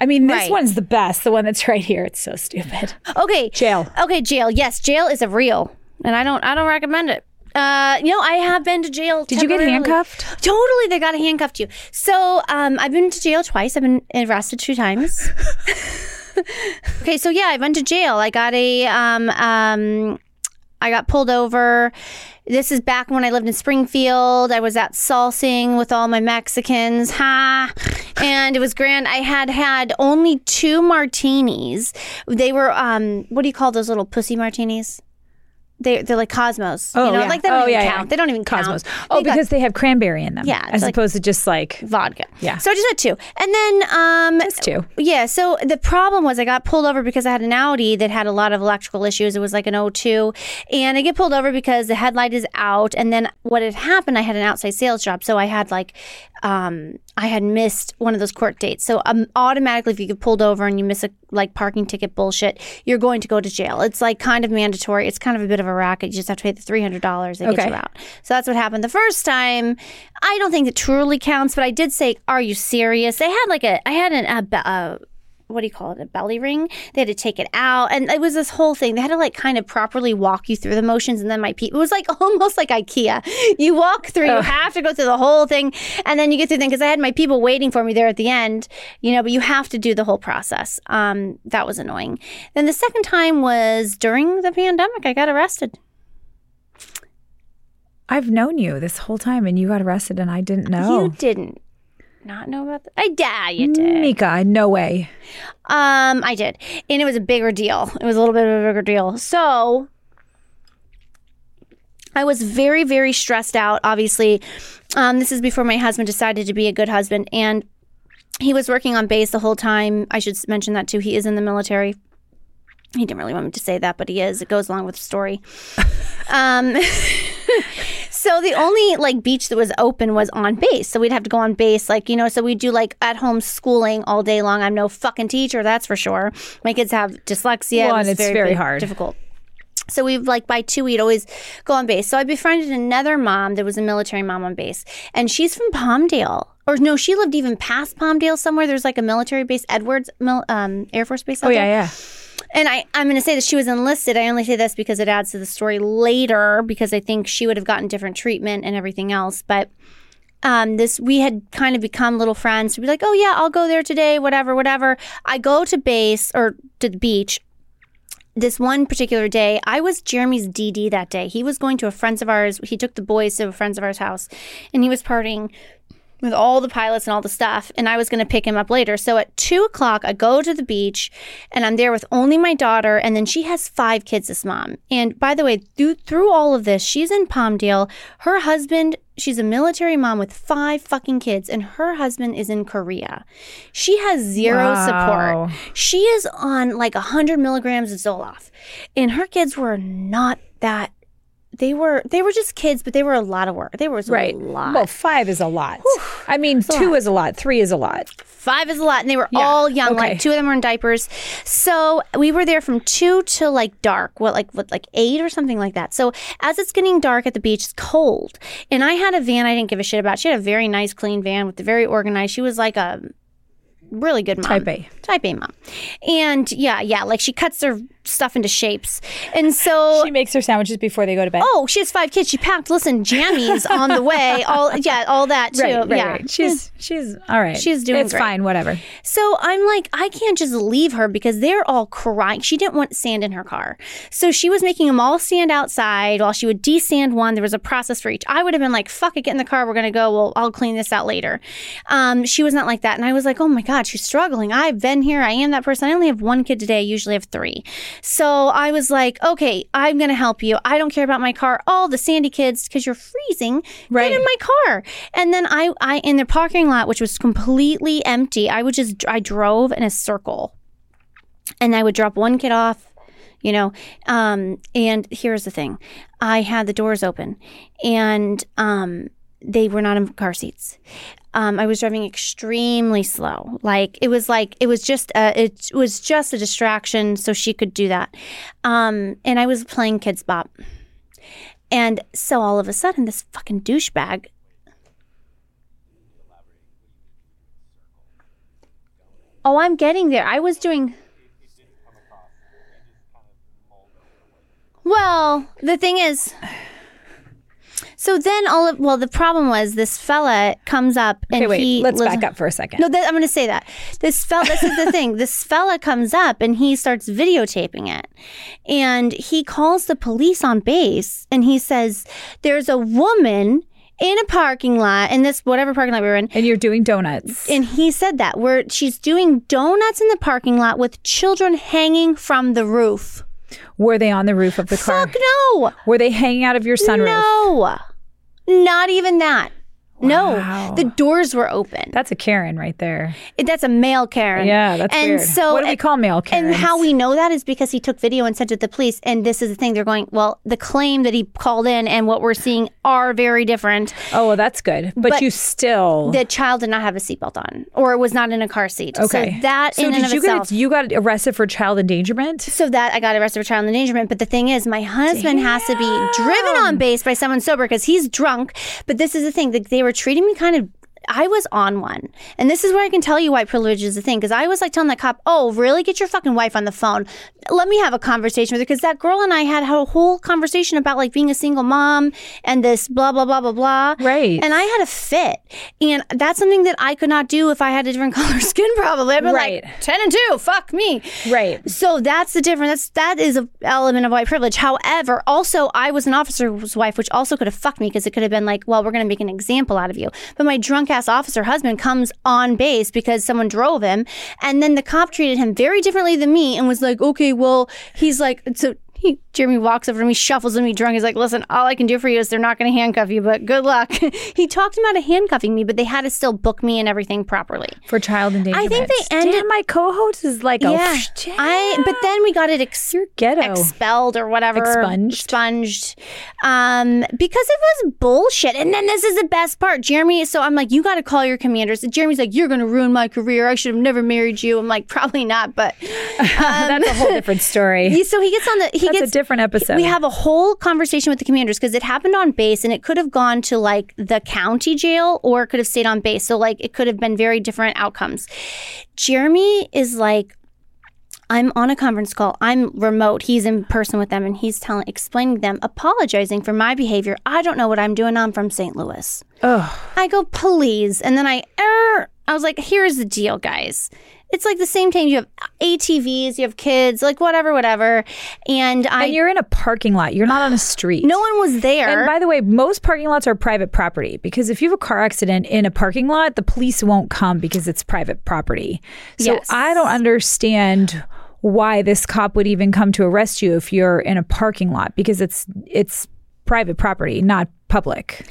I mean, this Right. one's the best. The one that's right here. It's so stupid. okay, Jail. Okay, jail. Yes, jail is a real, and I don't. I don't recommend it. Uh, you know, I have been to jail. Did you get handcuffed? Totally, they got to handcuff you. So, um, I've been to jail twice. I've been arrested two times. *laughs* okay, so yeah, I went to jail. I got a um um, I got pulled over. This is back when I lived in Springfield. I was out salsing with all my Mexicans, ha, and it was grand. I had had only two martinis. They were um, what do you call those little pussy martinis? They they're like Cosmos. Oh, you know, yeah. like they don't Oh, even yeah, yeah. count. They don't even Cosmos. count. Oh, They got- because they have cranberry in them. Yeah, As like- opposed to just like vodka. Yeah. So I just had two. And then um Just two. Yeah, so the problem was I got pulled over because I had an Audi that had a lot of electrical issues. It was like an O2. And I get pulled over because the headlight is out and then what had happened I had an outside sales job. So I had like um I had missed one of those court dates. So um, automatically if you get pulled over and you miss a like parking ticket bullshit, you're going to go to jail. It's like kind of mandatory. It's kind of a bit of a racket. You just have to pay the $300 that gets Okay. you out. So that's what happened the first time. I don't think it truly counts, but I did say, "Are you serious?" They had like a, I had an, a, a what do you call it a belly ring? They had to take it out and it was this whole thing. They had to like kind of properly walk you through the motions and then my people it was like *laughs* almost like ikea. You walk through you have to go through the whole thing and then you get through the thing because i had my people waiting for me there at the end you know but you have to do the whole process. Um, that was annoying. Then the second time was during the pandemic i got arrested. I've known you this whole time and you got arrested and I didn't know. you didn't not know about that i yeah you did Mika, no way. Um, I did, and it was a bigger deal. It was a little bit of a bigger deal. So I was very, very stressed out. Obviously, um, this is before my husband decided to be a good husband, and he was working on base the whole time. I should mention that too. He is in the military. He didn't really want me to say that, but he is. It goes along with the story. *laughs* um, *laughs* so the only like beach that was open was on base. So we'd have to go on base, like you know. So we do like at home schooling all day long. I'm no fucking teacher, that's for sure. My kids have dyslexia. Well, It and it's very big- hard. difficult. So we've like by two, we'd always go on base. So I befriended another mom that was a military mom on base, and she's from Palmdale. Or no, she lived even past Palmdale somewhere. There's like a military base, Edwards um, Air Force Base. Oh there. yeah, yeah. And I, I'm going to say that she was enlisted. I only say this because it adds to the story later because I think she would have gotten different treatment and everything else. But um, this we had kind of become little friends. We'd be like, oh yeah, I'll go there today, whatever, whatever. I go to base or to the beach. This one particular day, I was Jeremy's DD that day. He was going to a friends of ours. He took the boys to a friends of ours house, and he was partying with all the pilots and all the stuff, and I was going to pick him up later. So at two o'clock, I go to the beach, and I'm there with only my daughter, and then she has five kids. This mom, and by the way, through through all of this, she's in Palmdale. Her husband, she's a military mom with five fucking kids, and her husband is in Korea. She has zero Wow. support. She is on like hundred milligrams of Zoloft, and her kids were not that. They were they were just kids, but they were a lot of work. They were Right. a lot. Well, five is a lot. I mean, two is a lot. Three is a lot. Five is a lot, and they were all young. okay. Like two of them were in diapers. So we were there from two to like dark. What like what like eight or something like that. So as it's getting dark at the beach, it's cold. And I had a van I didn't give a shit about. She had a very nice, clean van with the very organized. She was like a really good mom. Type A. Type A mom. And yeah, yeah, like she cuts her stuff into shapes. And so She makes her sandwiches before they go to bed. Oh, she has five kids. She packed, listen, jammies on the way. *laughs* All yeah, all that too. right, right, yeah. right. She's she's all right. She's doing It's great. fine. Whatever. So I'm like, I can't just leave her because they're all crying. She didn't want sand in her car. So she was making them all stand outside while she would desand one. There was a process for each. I would have been like, fuck it, get in the car. We're going to go. Well, I'll clean this out later. Um, she was not like that. And I was like, oh my God, she's struggling. I've been here. I am that person. I only have one kid today. I usually have three. So I was like, okay, I'm going to help you. I don't care about my car. All the sandy kids, because you're freezing, Right. get in my car. And then I, I, in the parking lot, which was completely empty, I would just, I drove in a circle and I would drop one kid off, you know. Um, and here's the thing I had the doors open and um, they were not in car seats. Um, I was driving extremely slow. Like it was like it was just a, it was just a distraction, so she could do that. Um, and I was playing Kidz Bop, and so all of a sudden, this fucking douchebag Oh, I'm getting there. I was doing. Well, the thing is. So then all of well, the problem was this fella comes up and Okay, wait. he let's lives- back up for a second. No, that, I'm going to say that this fella. This is the thing. This fella comes up and he starts videotaping it, and he calls the police on base and he says, "There's a woman in a parking lot in this whatever parking lot we were in." and you're doing donuts. And he said that where she's doing donuts in the parking lot with children hanging from the roof. Were they on the roof of the car? Fuck no, Were they hanging out of your sunroof? no, not even that. No, the doors were open. That's a Karen right there. That's a male Karen. Yeah, that's and weird. So what do we call male Karens? And how we know that is because he took video and sent it to the police. And this is the thing they're going, well, the claim that he called in and what we're seeing are very different. Oh, well, that's good. But, But you still The child did not have a seatbelt on or was not in a car seat. okay. So that So in did and you itself. get you got arrested for child endangerment? so that I got arrested for child endangerment. But the thing is, my husband has to be driven on base by someone sober because he's drunk. But this is the thing that they were treating me kind of I was on one. And this is where I can tell you why privilege is a thing. Because I was like telling the cop, oh, really? Get your fucking wife on the phone. Let me have a conversation with her. Because that girl and I had a whole conversation about like being a single mom and this blah, blah, blah, blah, blah. Right. And I had a fit. And that's something that I could not do if I had a different *laughs* color skin, probably. I'd be Right. like, 10 and 2, fuck me. Right. So that's the difference. That's that is an element of white privilege. However, also I was an officer's wife, which also could have fucked me because it could have been like, well, we're going to make an example out of you. But my drunk officer husband comes on base because someone drove him, and then the cop treated him very differently than me and was like, okay, well, he's like, so. He, Jeremy walks over to me, shuffles me drunk. He's like, "Listen, all I can do for you is they're not going to handcuff you, but good luck." *laughs* he talked him out of handcuffing me, but they had to still book me and everything properly. For child endangerment. I think they ended- Damn, my co-host is like, yeah, oh, I. But then we got it ex- expelled or whatever, Expunged. expunged, um, because it was bullshit. And then this is the best part, Jeremy. So I'm like, you got to call your commanders. And Jeremy's like, you're gonna ruin my career. I should have never married you. I'm like, probably not, but *laughs* That's a whole different story. *laughs* so he gets on the he That's gets a different episode. we have a whole conversation with the commanders because it happened on base and it could have gone to like the county jail or it could have stayed on base. So like it could have been very different outcomes. Jeremy is like I'm on a conference call. I'm remote. He's in person with them and he's telling explaining them, apologizing for my behavior. I don't know what I'm doing. I'm from St. Louis. Ugh. I go, please. And then I er, I was like, here's the deal, guys. It's like the same thing. You have ATVs, you have kids, like whatever, whatever. And I and you're in a parking lot. You're not on a street. no one was there. And by the way, most parking lots are private property because if you have a car accident in a parking lot, the police won't come because it's private property. So Yes. I don't understand why this cop would even come to arrest you if you're in a parking lot because it's it's private property, not public.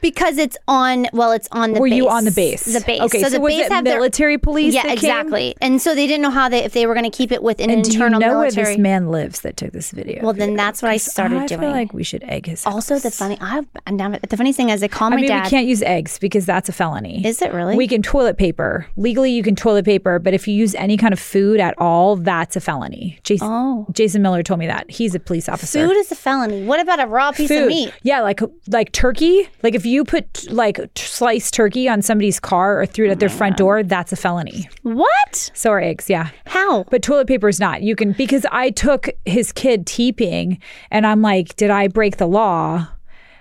because it's on well, it's on the Were base. you on the base? The base. Okay, so, the was base it have their- military police? Yeah, that came? exactly. And so they didn't know how they if they were going to keep it with an And do you internal know military. where this man lives that took this video? well, then that's what I started I doing. feel like we should egg his. also, the funny, I and now the funny thing is, I call my I mean, dad. we can't use eggs because that's a felony. Is it really? We can toilet paper. Legally, you can toilet paper, but if you use any kind of food at all, that's a felony. Jason, Oh. Jason Miller told me that. He's a police officer. Food is a felony. What about a raw piece of meat? Yeah, like like turkey. Like if you put like t- sliced turkey on somebody's car or threw it at their front door, that's a felony. What? So are eggs, yeah. How? But toilet paper is not. You can because I took his kid teeping, and I'm like, did I break the law?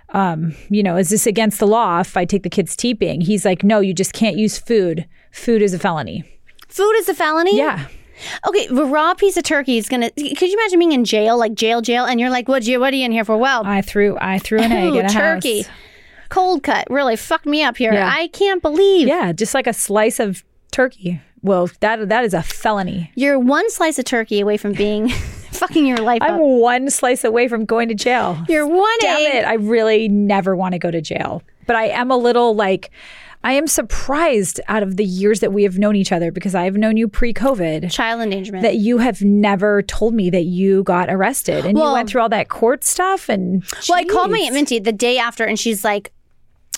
Um, you know, is this against the law if I take the kids teeping? He's like, no, you just can't use food. Food is a felony. Food is a felony? Yeah. Okay, the raw piece of turkey is gonna. Could you imagine being in jail, like jail, jail, and you're like, "What you? What are you in here for?" Well, I threw I threw an egg in a turkey, house. cold cut, really fucked me up here. Yeah. I can't believe Yeah, just like a slice of turkey. Well, that that is a felony. you're one slice of turkey away from being *laughs* fucking your life I'm up. one slice away from going to jail. You're one Damn egg. it. I really never want to go to jail. But I am a little like, I am surprised out of the years that we have known each other because I've known you pre COVID Child endangerment. that you have never told me that you got arrested and you went through all that court stuff. And well, I called my Aunt Minty the day after, and she's like,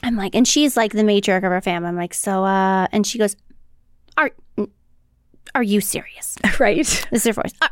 "I'm like," and she's like the matriarch of our family. I'm like, "So," uh, and she goes, "Are are you serious?" *laughs* right. This is her voice. "Are-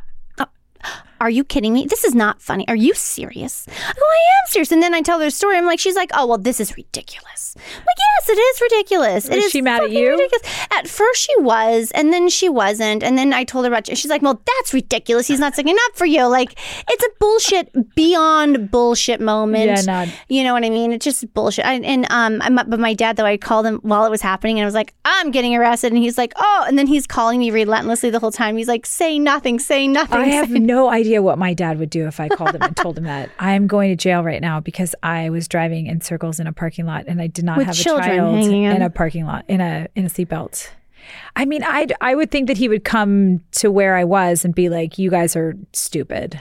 are- you kidding me? This is not funny. Are you serious? Oh, I am serious. And then I tell her story. I'm like, she's like, oh well, this is ridiculous. I'm like, yes, it is ridiculous. It is she mad at you? Ridiculous. At first she was, and then she wasn't. And then I told her about. It. She's like, well, that's ridiculous. He's not sticking up for you. Like, it's a bullshit beyond bullshit moment. Yeah, not- You know what I mean? It's just bullshit. I, and um, I'm, but my dad though, I called him while it was happening, and I was like, I'm getting arrested, and he's like, oh, and then he's calling me relentlessly the whole time. He's like, say nothing, say nothing. I *laughs* have say no idea what my dad would do if I called him and told him that. I'm going to jail right now because I was driving in circles in a parking lot and I did not With have a child in. a parking lot in a in a seatbelt. I mean, I I would think that he would come to where I was and be like, "You guys are stupid."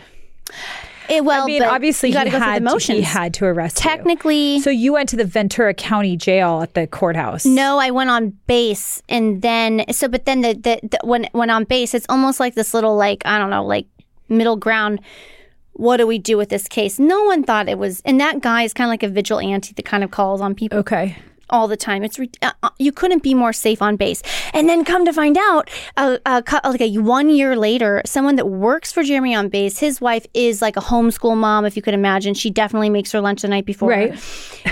It, well, I mean, obviously you he had he had to arrest you. Technically, So you went to the Ventura County Jail at the courthouse. no, I went on base, and then so, but then the, the, the when when on base, it's almost like this little like I don't know, like middle ground. What do we do with this case? No one thought it was, and that guy is kind of like a vigilante that kind of calls on people. Okay. all the time. It's re- uh, uh, you couldn't be more safe on base. And then come to find out, uh, uh, like a one year later, someone that works for Jeremy on base, his wife is like a homeschool mom. If you could imagine, she definitely makes her lunch the night before. Right. *laughs*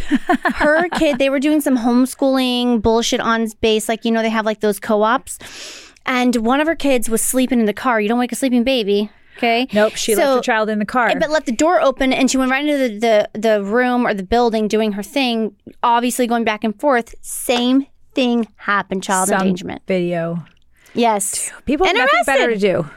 Her kid, they were doing some homeschooling bullshit on base, like you know they have like those co-ops, and one of her kids was sleeping in the car. You don't wake a sleeping baby. Okay. Nope. She So- left her child in the car. Eh, but left the door open and she went right into the, the, the room or the building doing her thing, obviously going back and forth. Same thing happened, child Some endangerment. video. Yes. People have And nothing better to do.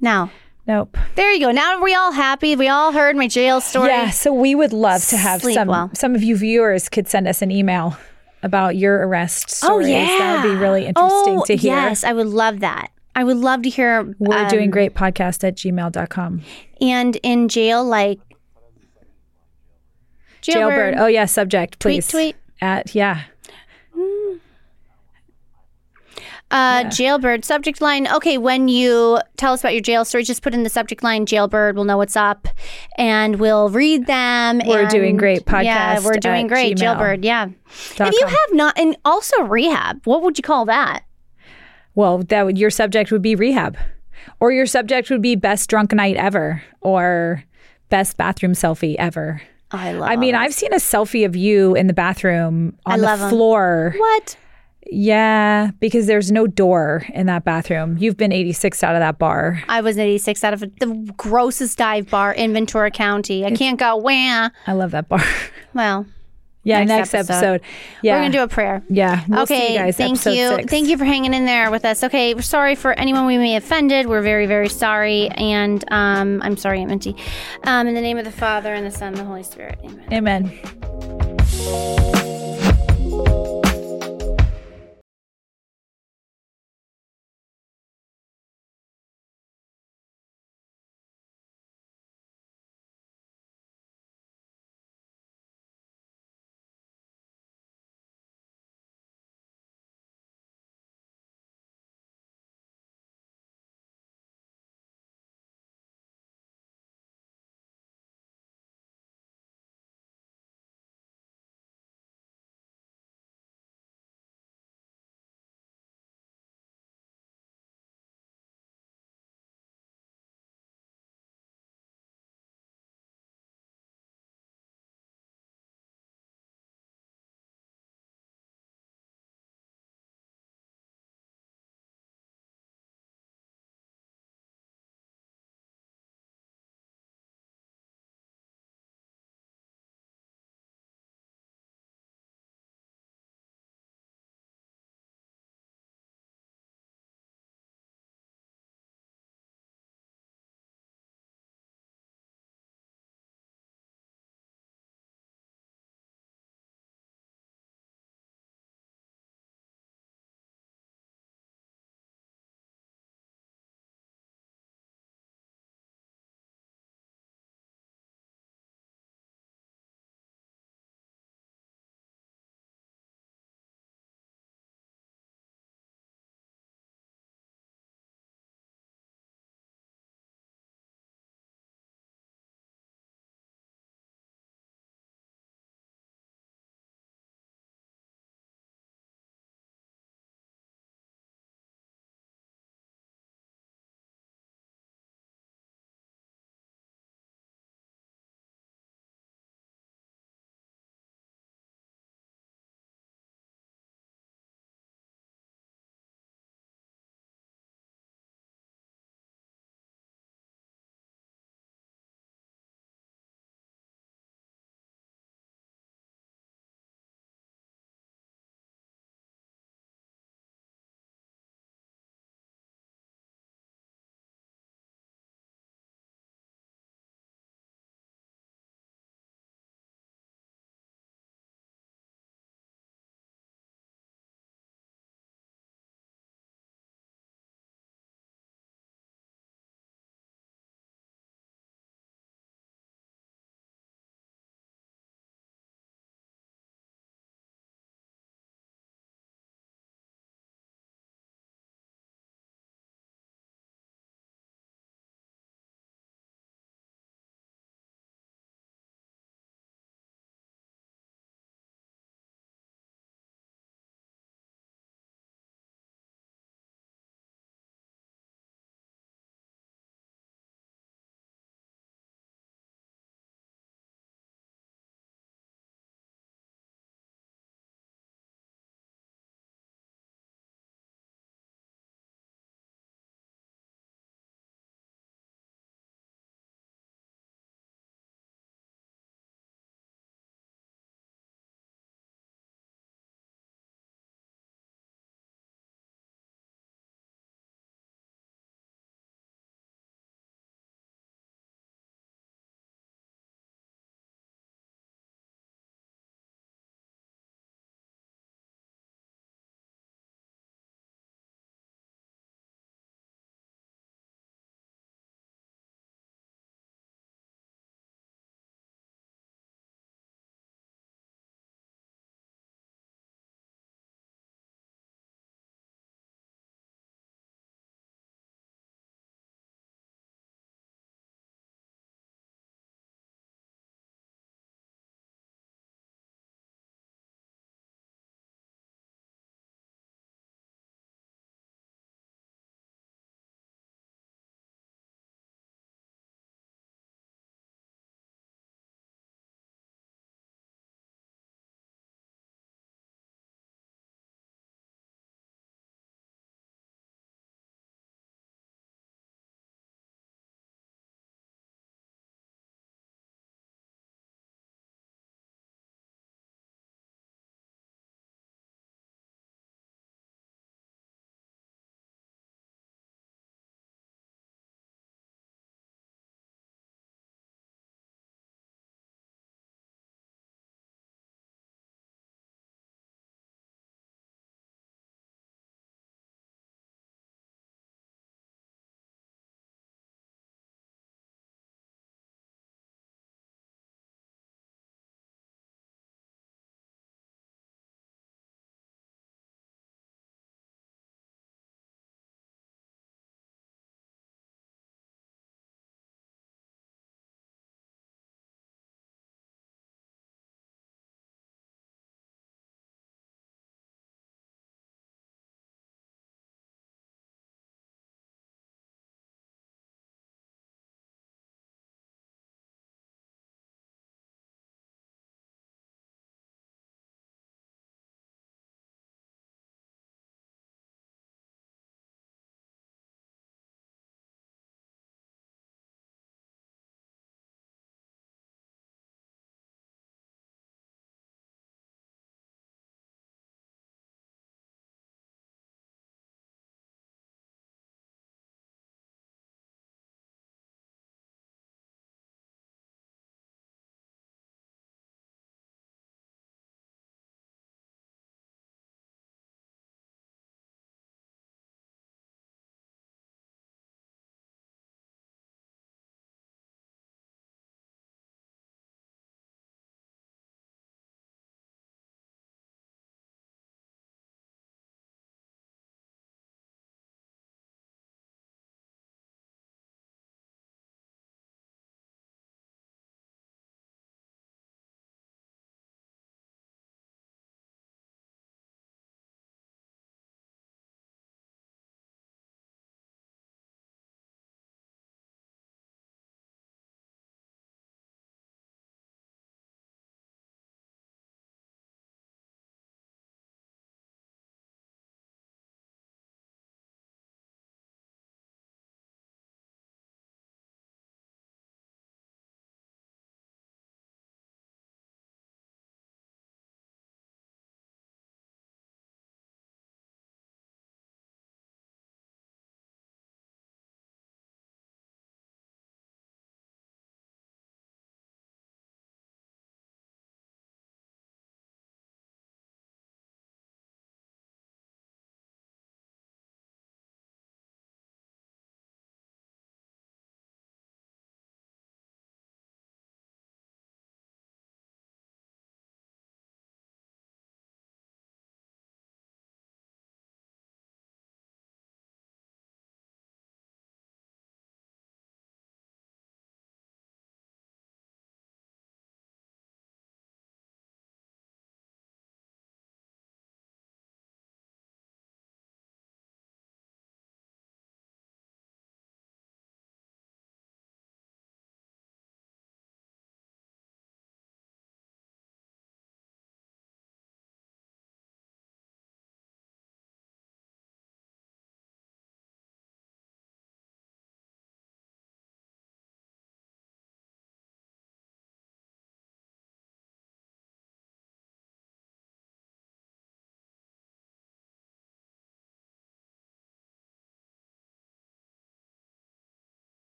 Now, Nope. there you go. Now are we all happy? We all heard my jail story. Yeah, so we would love to have Sleep some well. some of you viewers could send us an email about your arrest Oh, stories. yeah. That would be really interesting oh, to hear. Yes, I would love that. I would love to hear. We're um, doing great podcast at gmail.com. And in jail, like. Jailbird. Oh yeah, subject, please. tweet. At yeah. Uh, Jailbird subject line. Okay, when you tell us about your jail story, just put in the subject line "Jailbird." We'll know what's up, and we'll read them. We're and- doing great podcast. Yeah, we're doing great. gmail Jailbird. Yeah. dot If you com. have not, and also rehab. What would you call that? Well, that would your subject would be rehab. Or your subject would be best drunk night ever or best bathroom selfie ever. I love. I mean, I've seen a selfie of you in the bathroom on the floor. what? Yeah, because there's no door in that bathroom. You've been 86 out of that bar. I was an 86 out of the grossest dive bar in Ventura County. I can't go. Wah. I love that bar. *laughs* Well, yeah, Next next, episode. episode. Yeah. we're gonna do a prayer. Yeah. We'll okay, see you guys. thank you. Six. Thank you for hanging in there with us. Okay, we're sorry for anyone we may have offended. We're very, very sorry. And um, I'm sorry, Aunt Minty. Um, in the name of the Father, and the Son, and the Holy Spirit. Amen. Amen.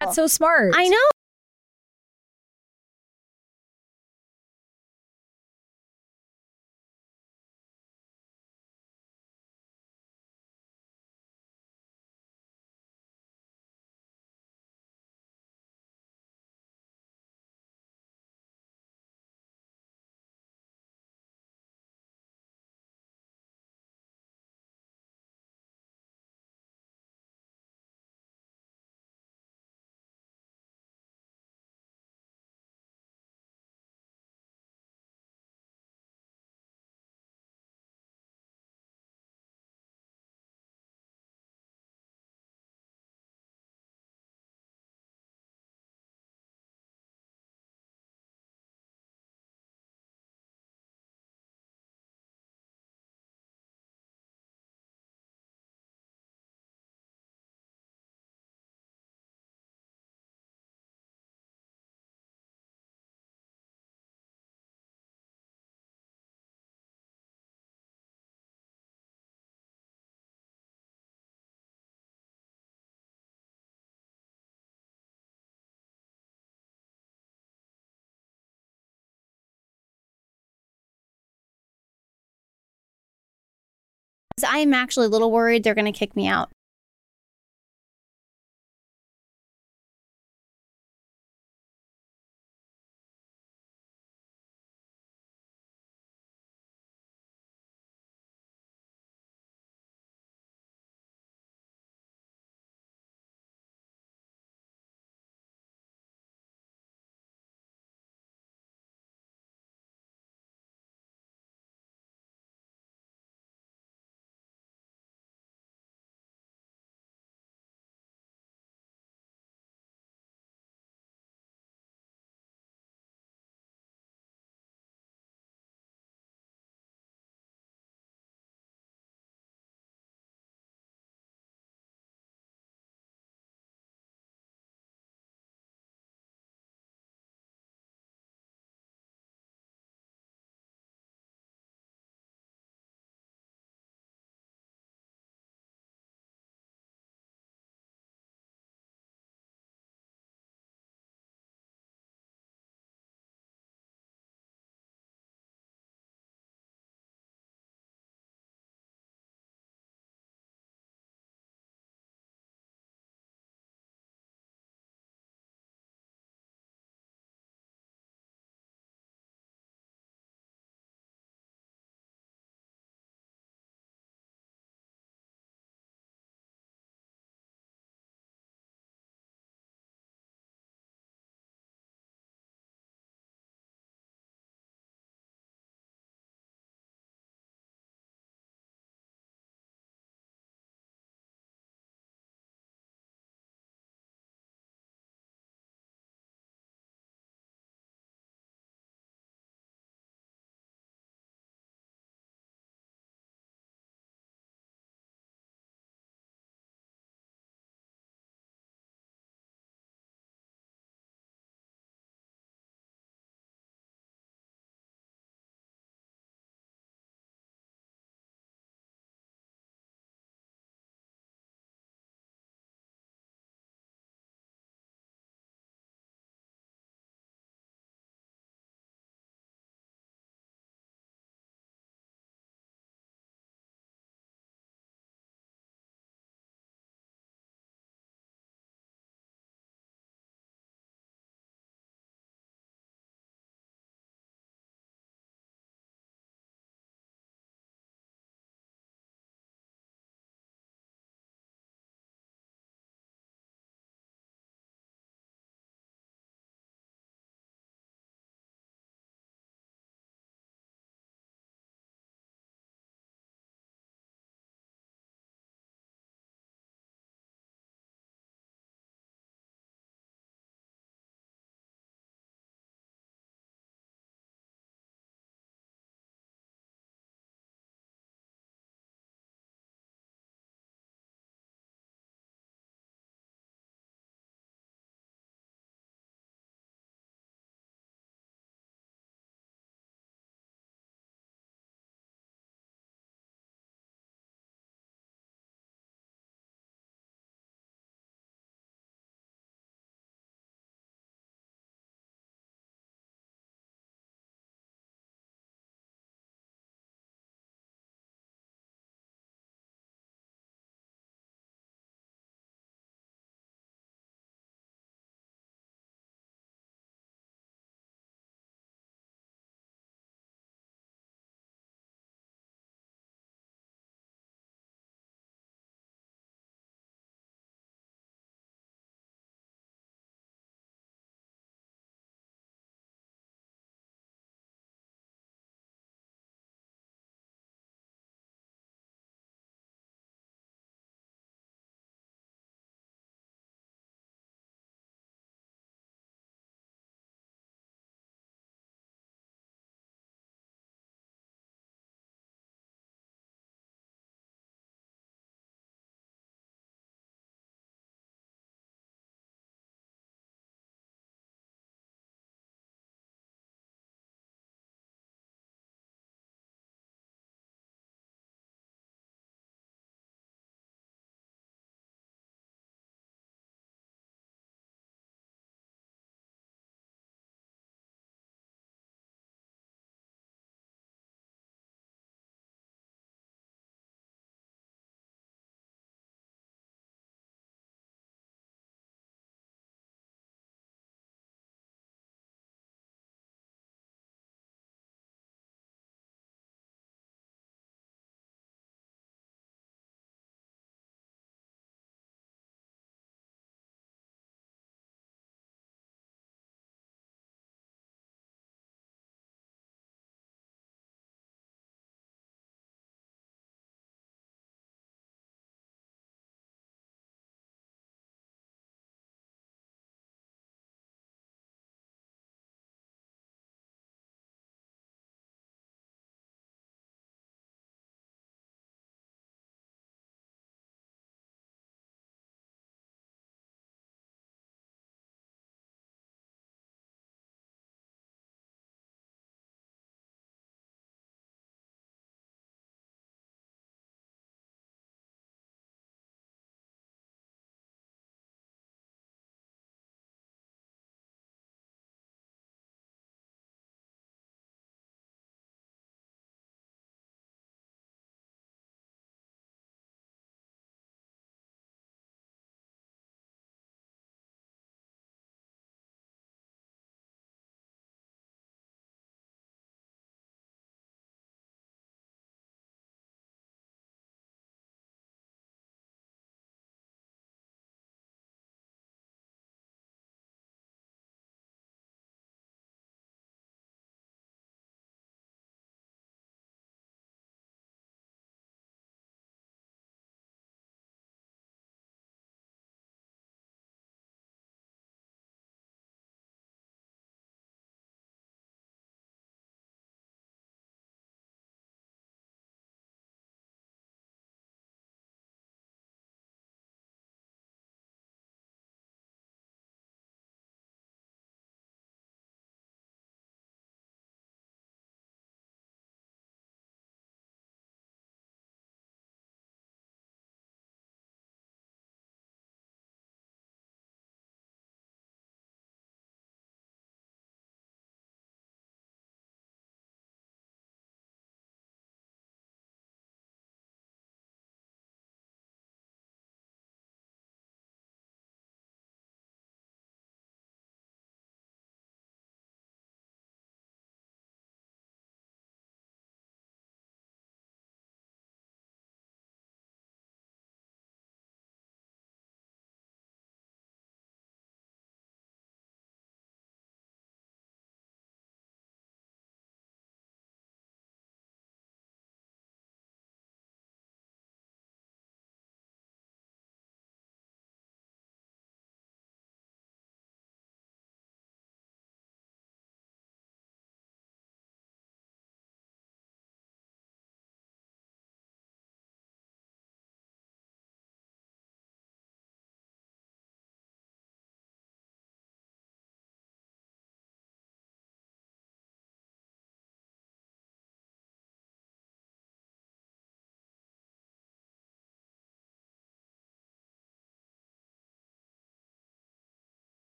That's so smart. I know. I am actually a little worried they're going to kick me out.